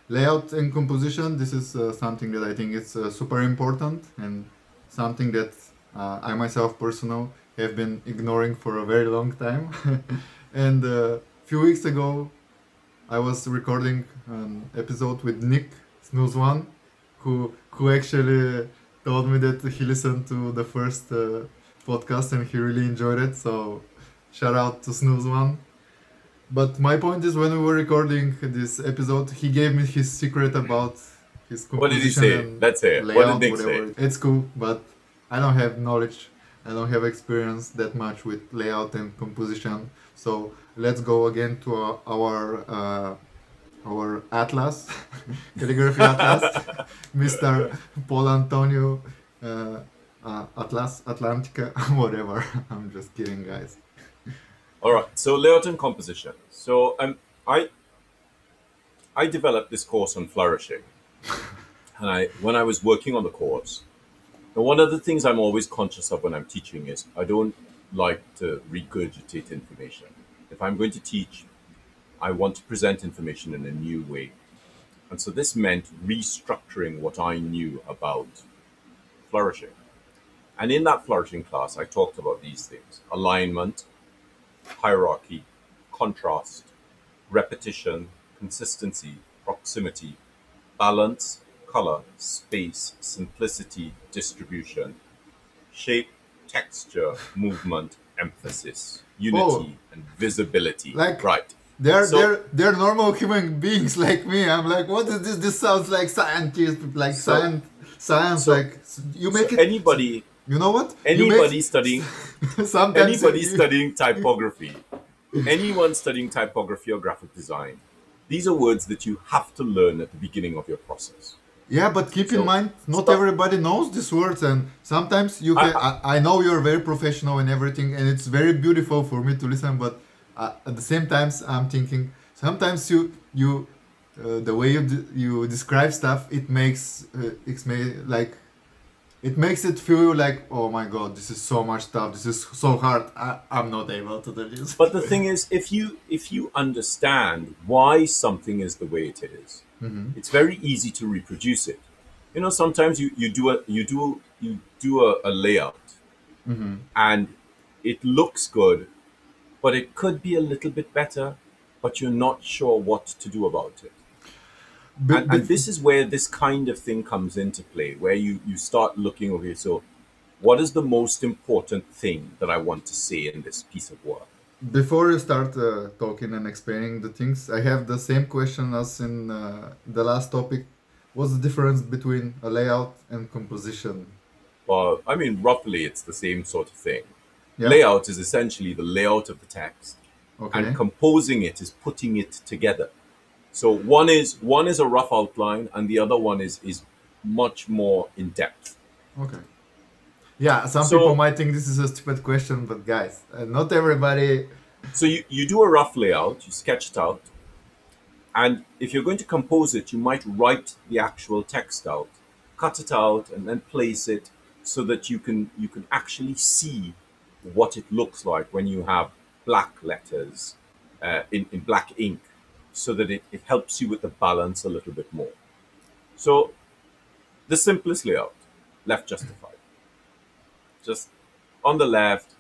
S1: Layout and composition. This is uh, something that I think is uh, super important and something that uh, I myself personal have been ignoring for a very long time. and a few weeks ago, I was recording an episode with Nick One, who who actually told me that he listened to the first uh, podcast and he really enjoyed it. So shout out to Snooze One. But my point is, when we were recording this episode, he gave me his secret about his composition
S2: What did he say? Let's it. What did Nick
S1: whatever.
S2: say?
S1: It's cool, but I don't have knowledge. I don't have experience that much with layout and composition. So let's go again to our our, uh, our atlas, calligraphy atlas, Mr. Paul Antonio uh, uh, Atlas Atlantica, whatever. I'm just kidding, guys.
S2: All right. So layout and composition. So um, I I developed this course on flourishing, and I when I was working on the course, and one of the things I'm always conscious of when I'm teaching is I don't like to regurgitate information. If I'm going to teach, I want to present information in a new way, and so this meant restructuring what I knew about flourishing. And in that flourishing class, I talked about these things: alignment, hierarchy, contrast, repetition, consistency, proximity, balance, color, space, simplicity, distribution, shape, texture, movement, emphasis, unity, and visibility.
S1: Like-
S2: right.
S1: They're
S2: So-
S1: they're they're normal human beings like me. I'm like, what is this? This sounds like scientist, like
S2: So-
S1: science, science.
S2: so-
S1: like you make
S2: So
S1: it.
S2: anybody,
S1: you know what?
S2: Anybody
S1: make-
S2: studying,
S1: sometimes
S2: anybody
S1: you-
S2: studying typography, anyone studying typography or graphic design, these are words that you have to learn at the beginning of your process.
S1: Yeah, but keep
S2: So,
S1: in mind, not
S2: stop.
S1: everybody knows these words, and sometimes you
S2: I-
S1: I, I know you're very professional and everything, and it's very beautiful for me to listen. But uh, at the same times, I'm thinking sometimes you you uh, the way you d- you describe stuff, it makes uh, it's may like it makes it feel like oh my god, this is so much stuff. This is so hard. I, I'm not able to do this.
S2: But the thing is, if you if you understand why something is the way it is,
S1: Mhm.
S2: it's very easy to reproduce it. You know, sometimes you, you do a you do you do a, a layout
S1: Mhm.
S2: and it looks good, but it could be a little bit better, but you're not sure what to do about it.
S1: Be-
S2: and,
S1: be-
S2: and this is where this kind of thing comes into play, where you you start looking okay, so what is the most important thing that I want to say in this piece of work?
S1: Before you start uh, talking and explaining the things, I have the same question as in uh, the last topic. What's the difference between a layout and composition?
S2: Well, I mean, roughly, it's the same sort of thing.
S1: Yeah.
S2: Layout is essentially the layout of the text,
S1: Okay.
S2: and composing it is putting it together. So one is one is a rough outline, and the other one is is much more in depth.
S1: Okay. Yeah, some
S2: So
S1: people might think this is a stupid question, but guys, uh, not everybody.
S2: so you, you do a rough layout, you sketch it out, and if you're going to compose it, you might write the actual text out, cut it out, and then place it so that you can you can actually see what it looks like when you have black letters uh, in, in black ink, so that it, it helps you with the balance a little bit more. So the simplest layout, left justified. Just on the left,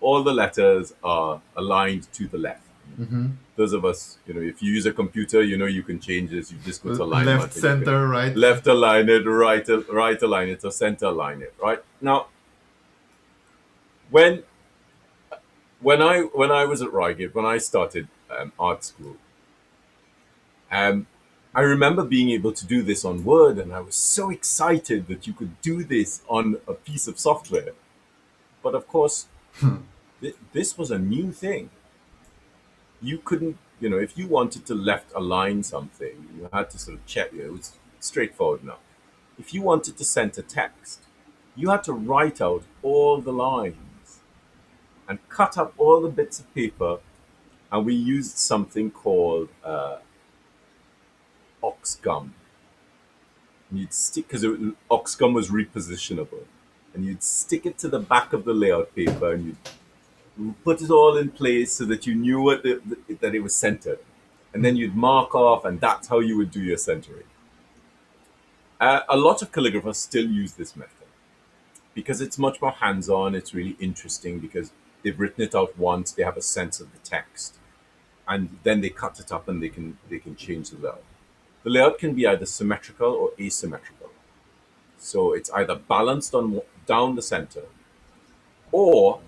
S2: all the letters are aligned to the left.
S1: Mhm.
S2: Those of us, you know, if you use a computer, you know you can change this. You just go to alignment.
S1: Left,
S2: and you can
S1: center, right.
S2: left align it, right, right align it, or center align it. Right now, when when I when I was at Reigate, when I started um, art school, um, I remember being able to do this on Word, and I was so excited that you could do this on a piece of software. But of course, th- this was a new thing. You couldn't, you know, if you wanted to left align something, you had to sort of check. It was straightforward enough. If you wanted to center text, you had to write out all the lines and cut up all the bits of paper, and we used something called uh, ox gum. And you'd stick because ox gum was repositionable, and you'd stick it to the back of the layout paper, and you'd put it all in place so that you knew what the, the, that it was centered, and then you'd mark off, and that's how you would do your centering. Uh, a lot of calligraphers still use this method because it's much more hands-on. It's really interesting because they've written it out once, they have a sense of the text, and then they cut it up and they can they can change the layout. The layout can be either symmetrical or asymmetrical. So it's either balanced on down the center, or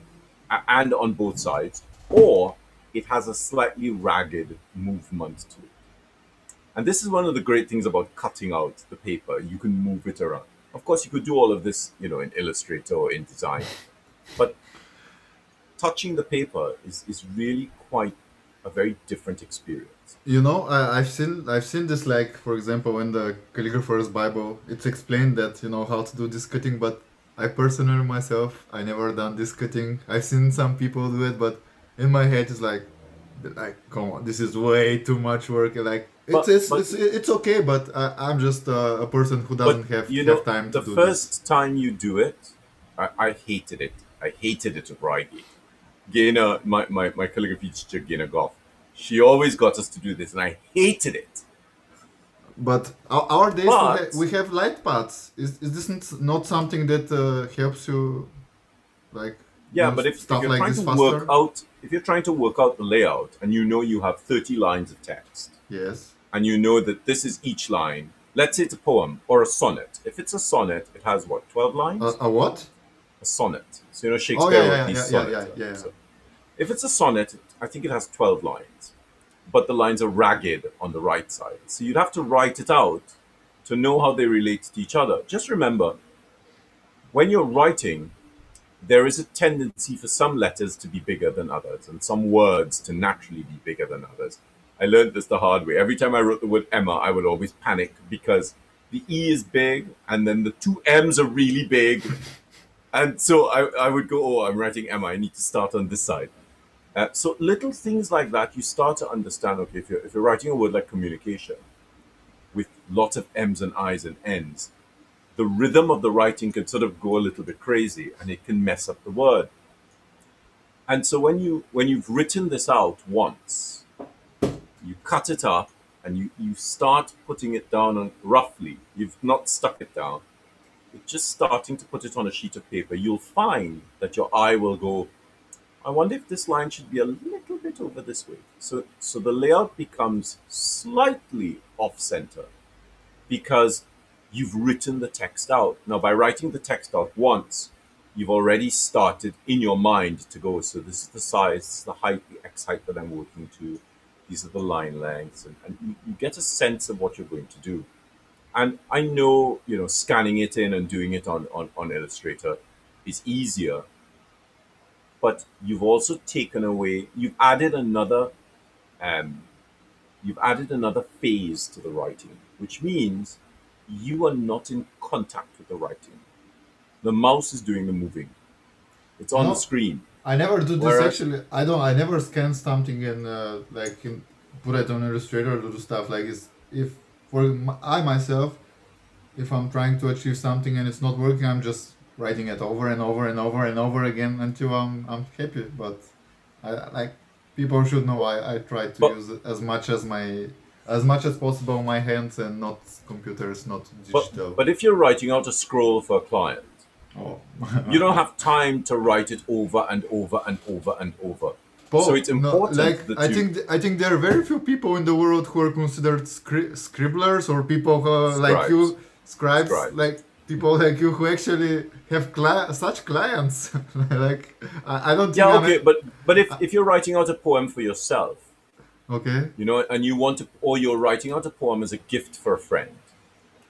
S2: and on both sides, or it has a slightly ragged movement to it. And this is one of the great things about cutting out the paper. You can move it around. Of course, you could do all of this, you know, in Illustrator or InDesign, but touching the paper is, is really quite a very different experience.
S1: You know, I, I've seen I've seen this like for example in the calligrapher's Bible. It's explained that you know how to do this cutting, but I personally myself I never done this cutting. I've seen some people do it, but in my head it's like, like come on, this is way too much work. Like it's
S2: But
S1: it's
S2: but
S1: it's, it's okay, but I, I'm just uh, a person who doesn't have
S2: you know,
S1: have time
S2: the
S1: to do this.
S2: first time you do it, I, I hated it. I hated it at Reigate. Gaynor, my, my, my calligraphy teacher, Gaynor Goffe, she always got us to do this, and I hated it.
S1: But our, our days we, ha-
S2: But
S1: we have light paths. Is is this not something that uh, helps you, like
S2: Yeah, but if, if you're
S1: like
S2: trying
S1: this
S2: to work out if you're trying to work out the layout and you know you have 30 lines of text
S1: Yes.
S2: and you know that this is each line, let's say it's a poem or a sonnet. If it's a sonnet, it has what, 12 lines?
S1: A, a what?
S2: a sonnet. So you know
S1: Oh
S2: Shakespeare
S1: yeah, yeah, yeah, yeah,
S2: sonnets.
S1: yeah, yeah. yeah.
S2: So if it's a sonnet, I think it has 12 lines, but the lines are ragged on the right side. So you'd have to write it out to know how they relate to each other. Just remember, when you're writing, there is a tendency for some letters to be bigger than others and some words to naturally be bigger than others. I learned this the hard way. Every time I wrote the word Emma, I would always panic because the E is big and then the two M's are really big. And so I, I would go, oh, I'm writing Emma. I need to start on this side. Uh, so little things like that, you start to understand. Okay, if you're if you're writing a word like communication, with lots of M's and I's and N's, the rhythm of the writing can sort of go a little bit crazy, and it can mess up the word. And so when you when you've written this out once, you cut it up and you you start putting it down on roughly. You've not stuck it down you're just starting to put it on a sheet of paper, you'll find that your eye will go, I wonder if this line should be a little bit over this way. So, so the layout becomes slightly off center because you've written the text out. Now, by writing the text out once, you've already started in your mind to go, so this is the size, this is the height, the X height that I'm working to, these are the line lengths, and, and you, you get a sense of what you're going to do and I know you know scanning it in and doing it on, on, on Illustrator is easier, but you've also taken away, you've added another um, you've added another phase to the writing, which means you are not in contact with the writing. The mouse is doing the moving. It's on
S1: No.
S2: the screen.
S1: I never do this actually. I don't. I never scan something and uh, like in, put it on Illustrator to do stuff like this. If for I myself, if I'm trying to achieve something and it's not working, I'm just writing it over and over and over and over again until I'm I'm happy. But I like people should know I, I try to
S2: But-
S1: use as much as my as much as possible my hands and not computers, not
S2: But,
S1: digital.
S2: but if you're writing out a scroll for a client,
S1: oh.
S2: you don't have time to write it over and over and over and over.
S1: Paul,
S2: So it's important
S1: like
S2: that
S1: I
S2: you-
S1: think th- I think there are very few people in the world who are considered scri- scribblers or people who are like you, scribes,
S2: Scribes.
S1: like people like you who actually have cli- such clients. like I, I don't.
S2: Yeah,
S1: think I'm
S2: okay, but but if, if you're writing out a poem for yourself,
S1: okay.
S2: you know, and you want to, or you're writing out a poem as a gift for a friend,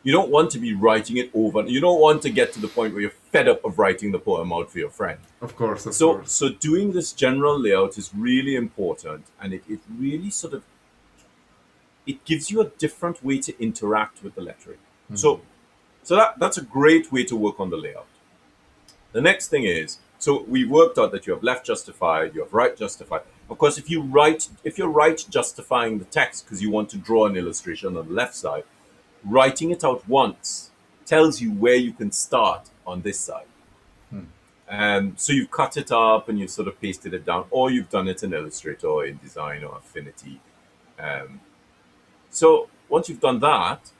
S2: you don't want to be writing it over. You don't want to get to the point where you're fed up of writing the poem out for your friend.
S1: Of course, of
S2: So,
S1: course.
S2: so doing this general layout is really important, and it, it really sort of it gives you a different way to interact with the lettering. So, mm-hmm. So that that's a great way to work on the layout. The next thing is, so we worked out that you have left justified, you have right justified. Of course, if you write, if you're right justifying the text because you want to draw an illustration on the left side, writing it out once tells you where you can start on this side. Um, so you've cut it up and you've sort of pasted it down, or you've done it in Illustrator or InDesign or Affinity. Um, so once you've done that,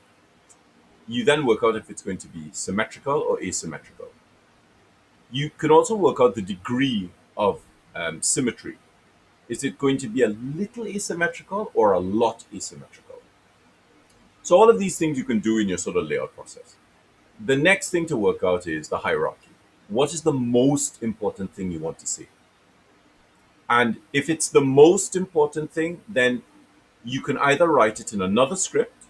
S2: you then work out if it's going to be symmetrical or asymmetrical. You can also work out the degree of um, symmetry. Is it going to be a little asymmetrical or a lot asymmetrical? So all of these things you can do in your sort of layout process. The next thing to work out is the hierarchy. What is the most important thing you want to see? And if it's the most important thing, then you can either write it in another script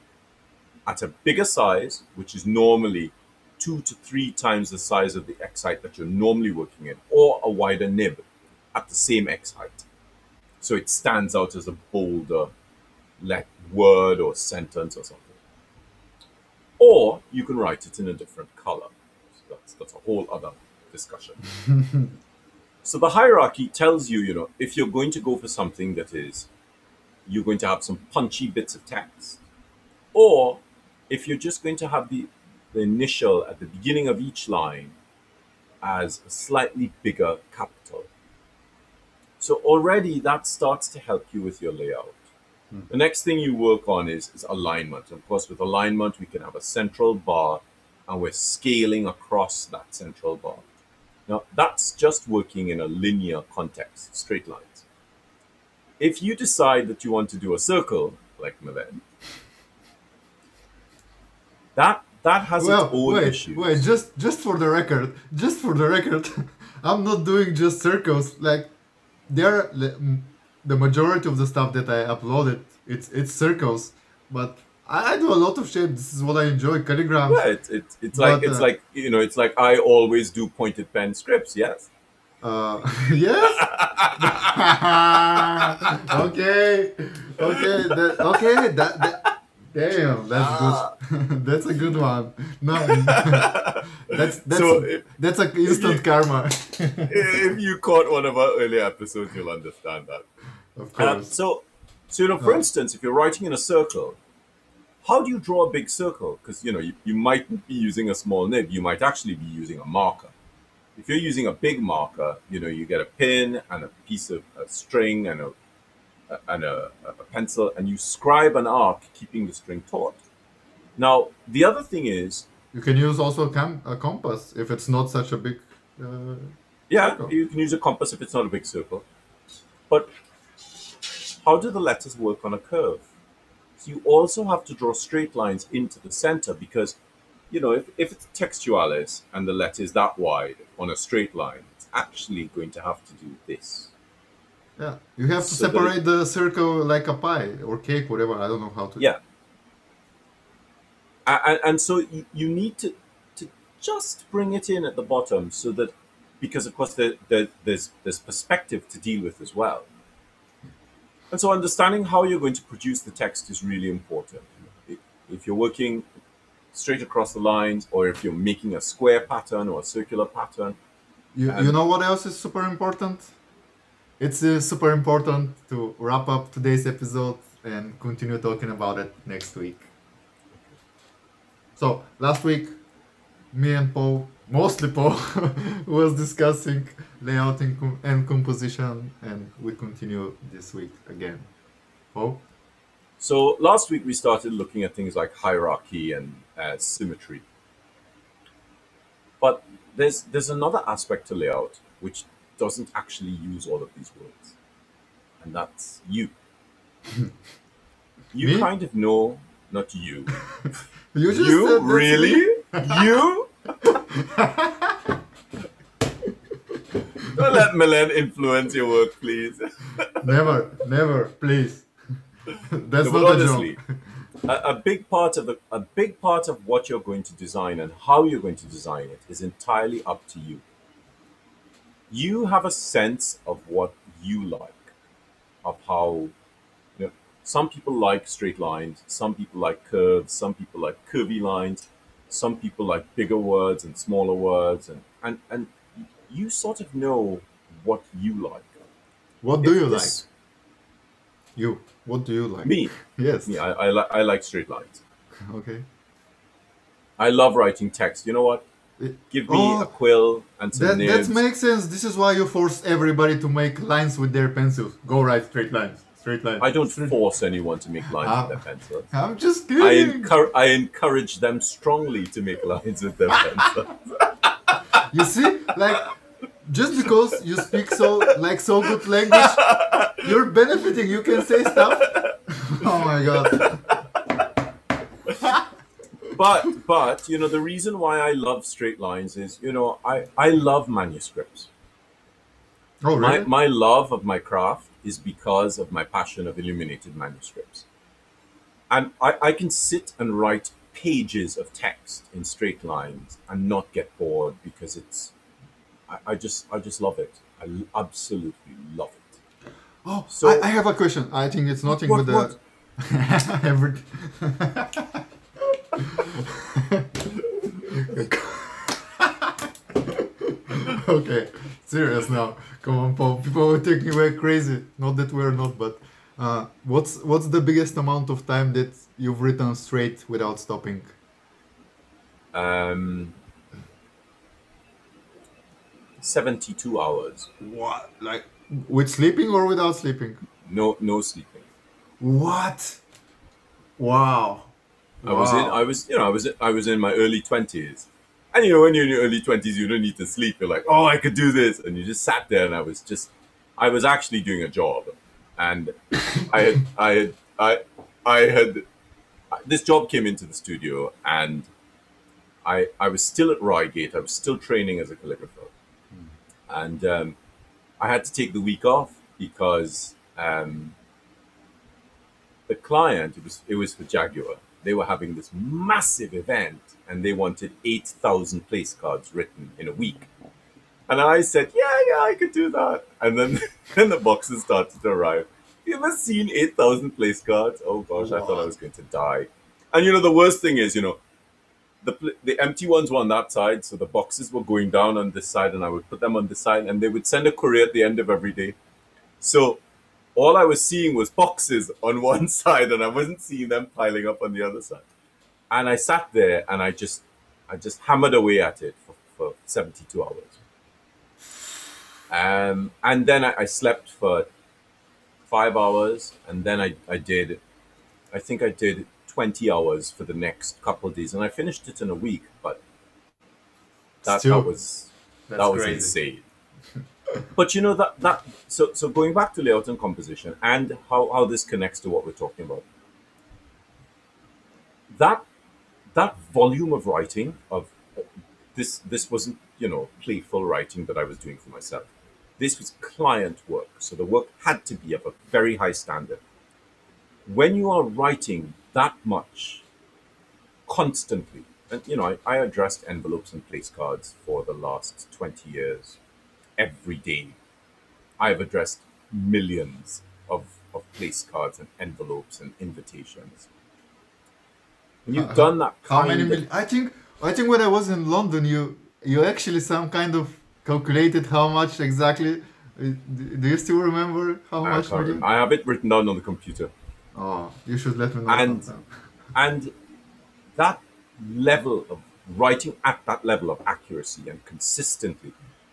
S2: at a bigger size, which is normally two to three times the size of the X height that you're normally working in, or a wider nib at the same X height. So it stands out as a bolder let word or sentence or something. Or you can write it in a different color. So that's, that's a whole other discussion. so the hierarchy tells you, you know, if you're going to go for something that is, you're going to have some punchy bits of text, or if you're just going to have the, the initial at the beginning of each line as a slightly bigger capital. So already that starts to help you with your layout. Hmm. The next thing you work on is, is alignment. Of course, with alignment, we can have a central bar and we're scaling across that central bar. Now, that's just working in a linear context, straight lines. If you decide that you want to do a circle, like Milan, that that has
S1: Well,
S2: its own
S1: wait,
S2: issues.
S1: wait. Just, just for the record, just for the record, I'm not doing just circles. Like, there, the majority of the stuff that I uploaded, it's it's circles. But I, I do a lot of shapes. This is what I enjoy. Calligraph.
S2: Yeah, it's it's, it's like it's
S1: uh,
S2: like you know, it's like I always do pointed pen scripts. Yes.
S1: Uh, yes. okay. Okay. That, okay. That, that. Damn, that's good. that's a good one. No, that's that's
S2: So if-
S1: that's a instant karma.
S2: if you caught one of our earlier episodes, you'll understand that.
S1: of
S2: Uh,
S1: course.
S2: so, so you know, for instance, if you're writing in a circle, how do you draw a big circle? Because you know, you, you might be using a small nib. You might actually be using a marker. If you're using a big marker, you know, you get a pin and a piece of a string and a and a, a pencil, and you scribe an arc, keeping the string taut. Now, the other thing is,
S1: You can use also a, cam- a compass if it's not such a big. Uh,
S2: Yeah,
S1: Circle.
S2: you can use a compass if it's not a big circle. But how do the letters work on a curve? So you also have to draw straight lines into the center because, you know, if, if it's textualis and the letter is that wide on a straight line, it's actually going to have to do this.
S1: Yeah, you have to
S2: So
S1: separate the circle like a pie or cake, whatever. I don't know how to.
S2: Yeah. And, and so you, you need to, to just bring it in at the bottom so that, because of course there, there, there's, there's perspective to deal with as well. And so understanding how you're going to produce the text is really important. If- If you're working straight across the lines, or if you're making a square pattern or a circular pattern,
S1: You, you know what else is super important? It's uh, super important to wrap up today's episode and continue talking about it next week. So, last week, me and Paul, mostly Paul, was discussing layout and, com- and composition, and we continue this week again. Paul?
S2: So last week we started looking at things like hierarchy and uh, symmetry. But there's there's another aspect to layout which doesn't actually use all of these words, and that's you. You
S1: Me?
S2: kind of know, not you.
S1: You just
S2: You really? you? Don't let Milan influence your work, please.
S1: Never, never, please. That's
S2: No,
S1: not a joke.
S2: a, a big part of the a big part of what you're going to design and how you're going to design it is entirely up to you. You have a sense of what you like, of how you know, some people like straight lines, some people like curves, some people like curvy lines, some people like bigger words and smaller words, and and and you sort of know what you like.
S1: What do
S2: If
S1: you
S2: this-
S1: like? You. What do you like?
S2: Me,
S1: Yes.
S2: me, I, I like I like straight lines.
S1: Okay.
S2: I love writing text. You know what? Give me
S1: Oh,
S2: a quill and some
S1: That, that makes sense. This is why you force everybody to make lines with their pencils. Go write straight lines. Straight lines.
S2: I don't
S1: Straight-
S2: force anyone to make lines
S1: Ah.
S2: with their pencils.
S1: I'm just
S2: I,
S1: kidding.
S2: I encourage them strongly to make lines with their pencils.
S1: you see, like, just because you speak so like so good language, you're benefiting. You can say stuff. oh my god.
S2: But but you know the reason why I love straight lines is you know I I love manuscripts.
S1: Oh
S2: My
S1: really?
S2: my love of my craft is because of my passion of illuminated manuscripts. And I, I can sit and write pages of text in straight lines and not get bored because it's I, I just I just love it. I absolutely love it.
S1: Oh,
S2: So-
S1: I, I have a question. I think it's nothing
S2: What-
S1: with the. Every... okay, serious now. Come on, Paul. People will take me way crazy. Not that we're not, but uh, what's what's the biggest amount of time that you've written straight without stopping?
S2: Um, 72 hours.
S1: What? Like with sleeping or without sleeping?
S2: No no sleeping.
S1: What? Wow.
S2: I was in I was you know I was I was in my early 20s. And you know when you're in your early 20s you don't need to sleep. You're like, "Oh, I could do this." And you just sat there and I was just I was actually doing a job. And I had I had I I had this job came into the studio and I I was still at Reigate. I was still training as a calligrapher. And um, I had to take the week off because um, the client it was it was for Jaguar. They were having this massive event and they wanted eight thousand place cards written in a week. And I said, Yeah, yeah, I could do that. And then then the boxes started to arrive. You ever seen eight thousand place cards? Oh gosh, I thought I was going to die. And you know the worst thing is, you know, the the empty ones were on that side, so the boxes were going down on this side, and I would put them on this side, and they would send a courier at the end of every day. So all I was seeing was boxes on one side, and I wasn't seeing them piling up on the other side. And I sat there and I just I just hammered away at it for, for 72 hours. Um, and then I, I slept for five hours, and then I, I did, I think I did 20 hours for the next couple of days, and I finished it in a week, but that,
S1: Still,
S2: that was that was
S1: crazy.
S2: insane. But you know that that so so going back to layout and composition and how how this connects to what we're talking about. That that volume of writing of this this wasn't you know playful writing that I was doing for myself. This was client work, so the work had to be of a very high standard. When you are writing that much constantly, and you know, I, I addressed envelopes and place cards for the last 20 years every day. I've addressed millions of, of place cards and envelopes and invitations. When you've
S1: How-
S2: done that
S1: How
S2: kind
S1: many mil- I think I think when I was in London, you you actually some kind of calculated how much exactly. uh, Do you still remember how
S2: I,
S1: much?
S2: can't. I have it written down on the computer.
S1: Oh, you should let me know.
S2: And-
S1: sometime.
S2: And that level of writing at that level of accuracy and consistently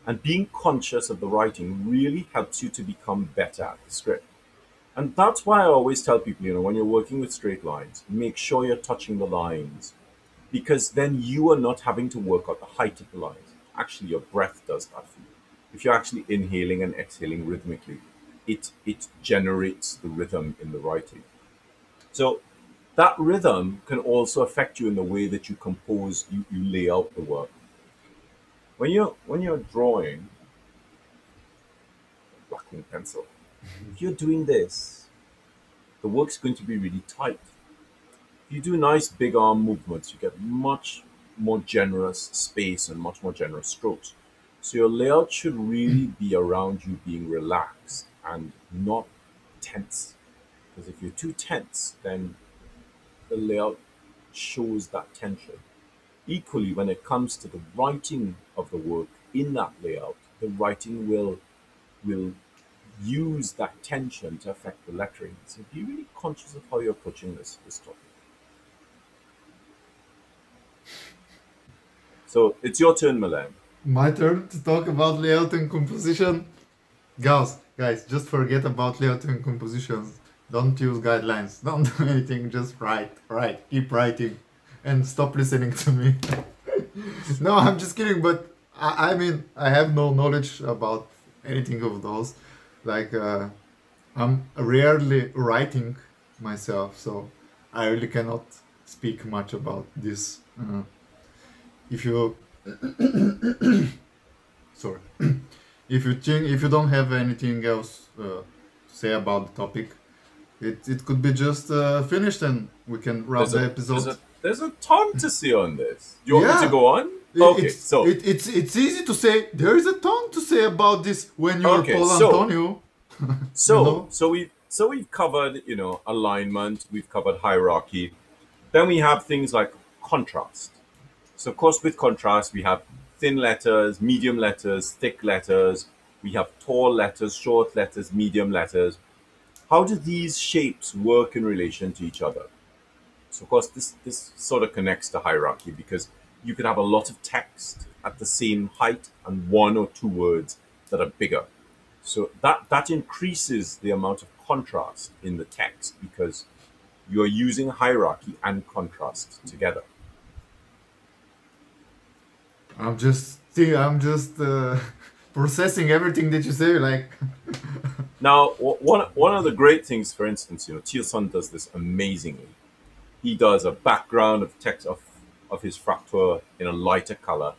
S2: and being conscious of the writing really helps you to become better at the script. And that's why I always tell people, you know, when you're working with straight lines, make sure you're touching the lines because then you are not having to work out the height of the lines. Actually, your breath does that for you. If you're actually inhaling and exhaling rhythmically, it it generates the rhythm in the writing. So that rhythm can also affect you in the way that you compose, you, you lay out the work. When you're when you're drawing blacking pencil, mm-hmm. if you're doing this, the work's going to be really tight. If you do nice big arm movements, you get much more generous space and much more generous strokes. So your layout should really be around you being relaxed and not tense. Because if you're too tense, then the layout shows that tension. Equally, when it comes to the writing of the work in that layout, the writing will will use that tension to affect the lettering. So be really conscious of how you're approaching this this topic. So it's your turn, Milan.
S1: My turn to talk about layout and composition. Guys, guys, just forget about layout and compositions. Don't use guidelines. Don't do anything. Just write, write, keep writing, and stop listening to me. no, I'm just kidding. But I, I mean, I have no knowledge about anything of those. Like, uh, I'm rarely writing myself, so I really cannot speak much about this. Uh, if you sorry if you think if you don't have anything else uh, to say about the topic it, it could be just uh, finished and we can wrap
S2: There's
S1: the
S2: a,
S1: episode
S2: there's, a, ton to say on this. Do you want me to go on?
S1: It-
S2: Okay,
S1: it's,
S2: so
S1: it, it's it's easy to say there is a ton to say about this when you're
S2: Okay,
S1: Paul
S2: so-
S1: Antonio
S2: So
S1: You know?
S2: so we so we've covered you know alignment, we've covered hierarchy. Then we have things like contrast. So of course with contrast we have thin letters, medium letters, thick letters. We have tall letters, short letters, medium letters. How do these shapes work in relation to each other? So of course this this sort of connects to hierarchy because you could have a lot of text at the same height and one or two words that are bigger. So that that increases the amount of contrast in the text because you're using hierarchy and contrast together.
S1: I'm just I'm just uh, processing everything that you say like
S2: Now, one one of the great things, for instance, you know, Tillson does this amazingly. He does a background of text of of his Fraktur in a lighter color,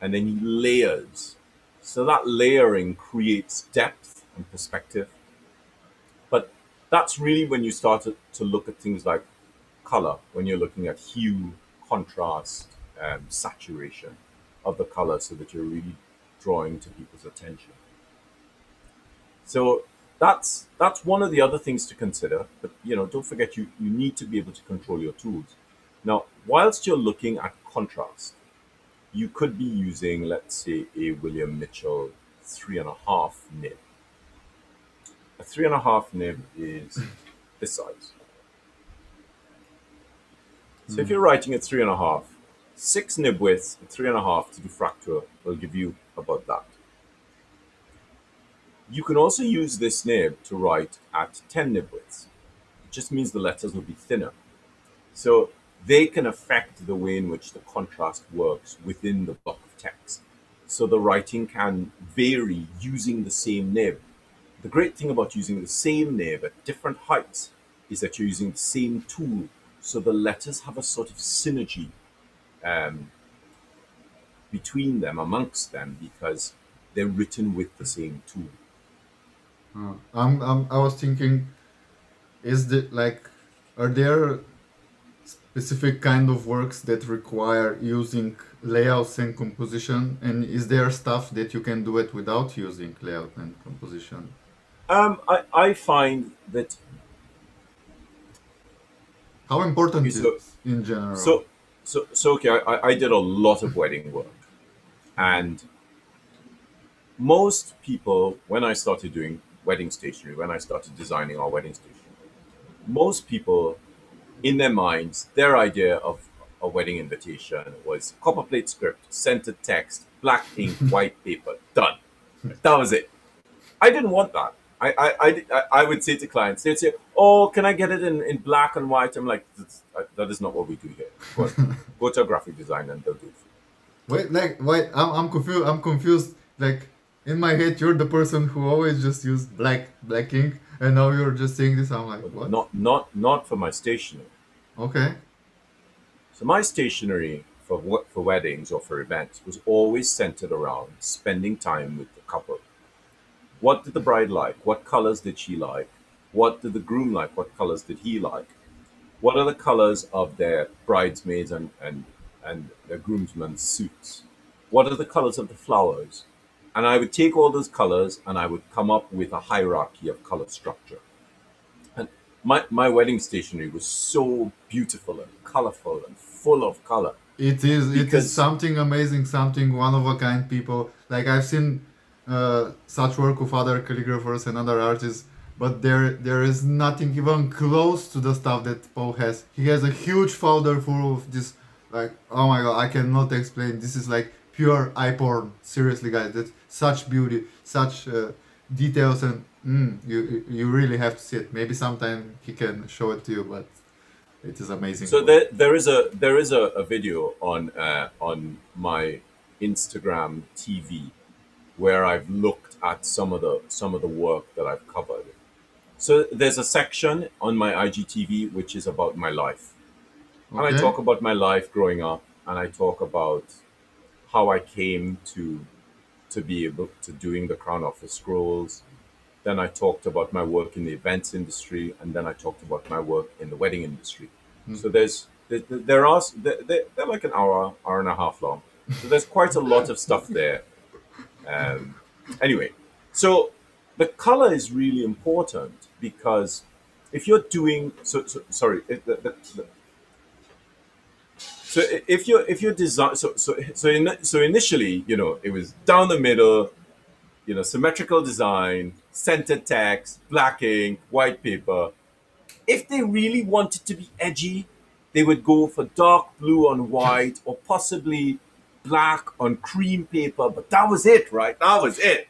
S2: and then he layers. So that layering creates depth and perspective. But that's really when you start to, to look at things like color, when you're looking at hue, contrast, um, saturation of the color, so that you're really drawing to people's attention. So that's that's one of the other things to consider. But you know, don't forget you you need to be able to control your tools. Now, whilst you're looking at contrast, you could be using, let's say, a William Mitchell three and a half nib. A three and a half nib is this size. So if hmm. you're writing at three and a half, six nib widths three and a half to do fraktur will give you about that. You can also use this nib to write at 10 nib widths. It just means the letters will be thinner. So they can affect the way in which the contrast works within the block of text. So the writing can vary using the same nib. The great thing about using the same nib at different heights is that you're using the same tool. So the letters have a sort of synergy um, between them, amongst them, because they're written with the same tool.
S1: Uh, I'm, I'm I was thinking is the like are there specific kind of works that require using layouts and composition and is there stuff that you can do it without using layout and composition
S2: Um, I, I find that
S1: How important is
S2: so-
S1: it in general?
S2: So, so, so okay. I- I did a lot of wedding work, and most people, when I started doing wedding stationery, when I started designing our wedding stationery, most people, in their minds, their idea of a wedding invitation was copper plate script, centered text, black ink, white paper, done. That was it. I didn't want that. I, I, I, I- would say to clients, they'd say, "Oh, can I get it in, in black and white?" I'm like, uh, "That is not what we do here." But go to a graphic designer and they'll do it. for you."
S1: Wait, like, wait, I'm, I'm confused. I'm confused. Like, in my head, you're the person who always just used black, black ink, and now you're just saying this. I'm like, what?
S2: Not, not, not for my stationery.
S1: Okay.
S2: So my stationery for for weddings or for events was always centered around spending time with the couple. What did the bride like? What colors did she like? What did the groom like? What colors did he like? What are the colors of their bridesmaids and and and their groomsmen's suits? What are the colors of the flowers? And I would take all those colors and I would come up with a hierarchy of color structure. And my, my wedding stationery was so beautiful and colorful and full of color.
S1: It is. It is something amazing, something one of a kind. People like I've seen uh, such work of other calligraphers and other artists, but there there is nothing even close to the stuff that Paul has. He has a huge folder full of this. Like oh my god, I cannot explain. This is like pure eye porn. Seriously, guys, that's such beauty, such uh, details, and mm, you you really have to see it. Maybe sometime he can show it to you, but it is amazing.
S2: So there, there is a there is a, a video on uh, on my Instagram TV where I've looked at some of the some of the work that I've covered. So there's a section on my IGTV which is about my life, and I talk about my life growing up, and I talk about how I came to to be able to doing the Crown Office scrolls. Then I talked about my work in the events industry, and then I talked about my work in the wedding industry. So there's there, there are they're, they're like an hour hour and a half long. So there's quite a lot of stuff there. Um, anyway, so the color is really important because if you're doing so, so sorry the, the, so if you're if you're design so so so in, so initially you know it was down the middle you know symmetrical design centered text black ink white paper if they really wanted to be edgy they would go for dark blue on white or possibly black on cream paper but that was it right that was it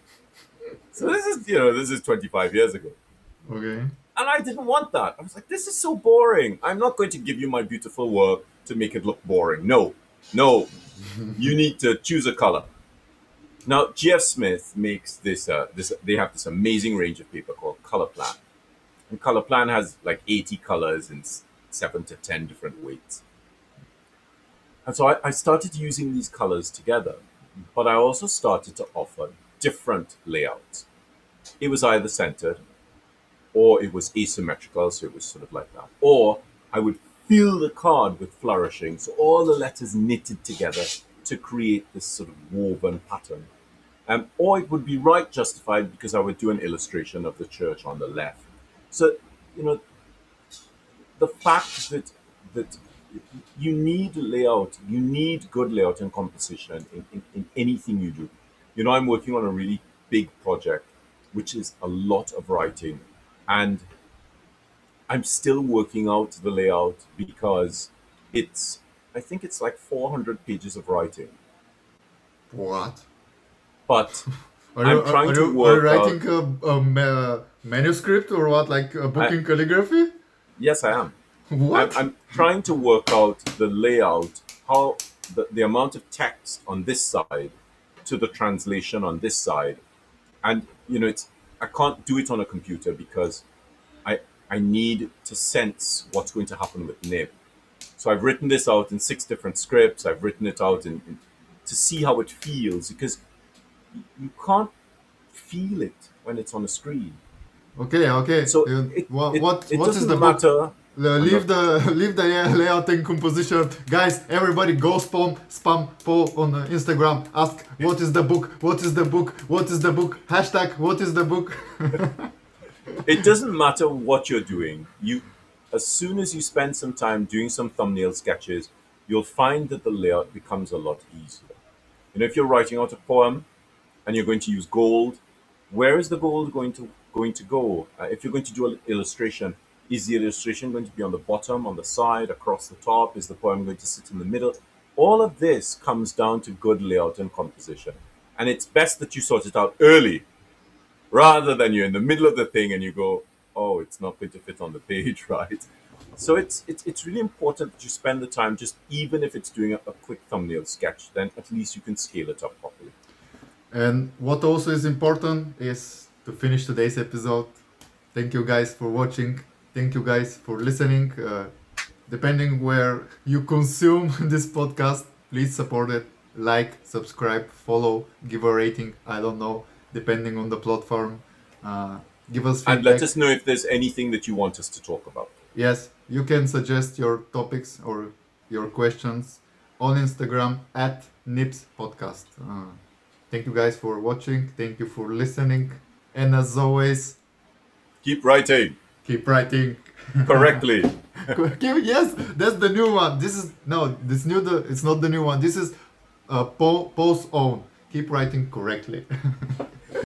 S2: so this is you know this is 25 years ago
S1: Okay.
S2: and I didn't want that. I was like, this is so boring. I'm not going to give you my beautiful work to make it look boring. No, no. you need to choose a color. Now, GF Smith makes this, uh, this, they have this amazing range of paper called Colorplan. And Colorplan has like 80 colors in s- seven to 10 different weights. And so I, I started using these colors together, but I also started to offer different layouts. It was either centered or it was asymmetrical, so it was sort of like that. Or I would fill the card with flourishing, so all the letters knitted together to create this sort of woven pattern. Um, or it would be right justified because I would do an illustration of the church on the left. So, you know, the fact that that you need layout, you need good layout and composition in, in, in anything you do. You know, I'm working on a really big project, which is a lot of writing, and I'm still working out the layout because it's, I think it's like 400 pages of writing.
S1: What?
S2: But
S1: Are
S2: I'm
S1: you, are-
S2: trying
S1: are
S2: to
S1: you,
S2: work
S1: are you writing a, a ma- manuscript or what? Like a book
S2: I-
S1: in calligraphy?
S2: yes, I am.
S1: What?
S2: I'm, I'm trying to work out the layout, how the, the amount of text on this side to the translation on this side. And, you know, it's, I can't do it on a computer because I, need to sense what's going to happen with nib. So I've written this out in six different scripts. I've written it out in, in to see how it feels because you- can't feel it when it's on a screen.
S1: okay, okay.
S2: So it,
S1: what
S2: it,
S1: what,
S2: it
S1: what is the book?
S2: matter.
S1: Leave the leave the layout and composition, guys. Everybody go spam spam Paul on Instagram. Ask what is the book? What is the book? What is the book? Hashtag what is the book?
S2: it doesn't matter what you're doing you as soon as you spend some time doing some thumbnail sketches, you'll find that the layout becomes a lot easier. You know, if you're writing out a poem and you're going to use gold, where is the gold going to going to go? Uh, if you're going to do an illustration, is the illustration going to be on the bottom, on the side, across the top? Is the poem going to sit in the middle? All of this comes down to good layout and composition. And it's best that you sort it out early rather than you're in the middle of the thing and you go, oh, it's not going to fit on the page, right? So it's it's, it's really important that you spend the time, just even if it's doing a, a quick thumbnail sketch, then at least you can scale it up properly.
S1: And what also is important is to finish today's episode. Thank you guys for watching. Thank you guys for listening. Uh, depending where you consume this podcast, please support it. Like, subscribe, follow, give a rating. I don't know, depending on the platform. Uh, give us feedback.
S2: And let us know if there's anything that you want us to talk about.
S1: Yes, you can suggest your topics or your questions on Instagram at Nibs Podcast. Uh, thank you guys for watching. Thank you for listening. And as always,
S2: Keep writing
S1: keep writing.
S2: correctly.
S1: Yes, that's the new one. This is no, this new. The it's not the new one. This is uh, po- post own keep writing correctly.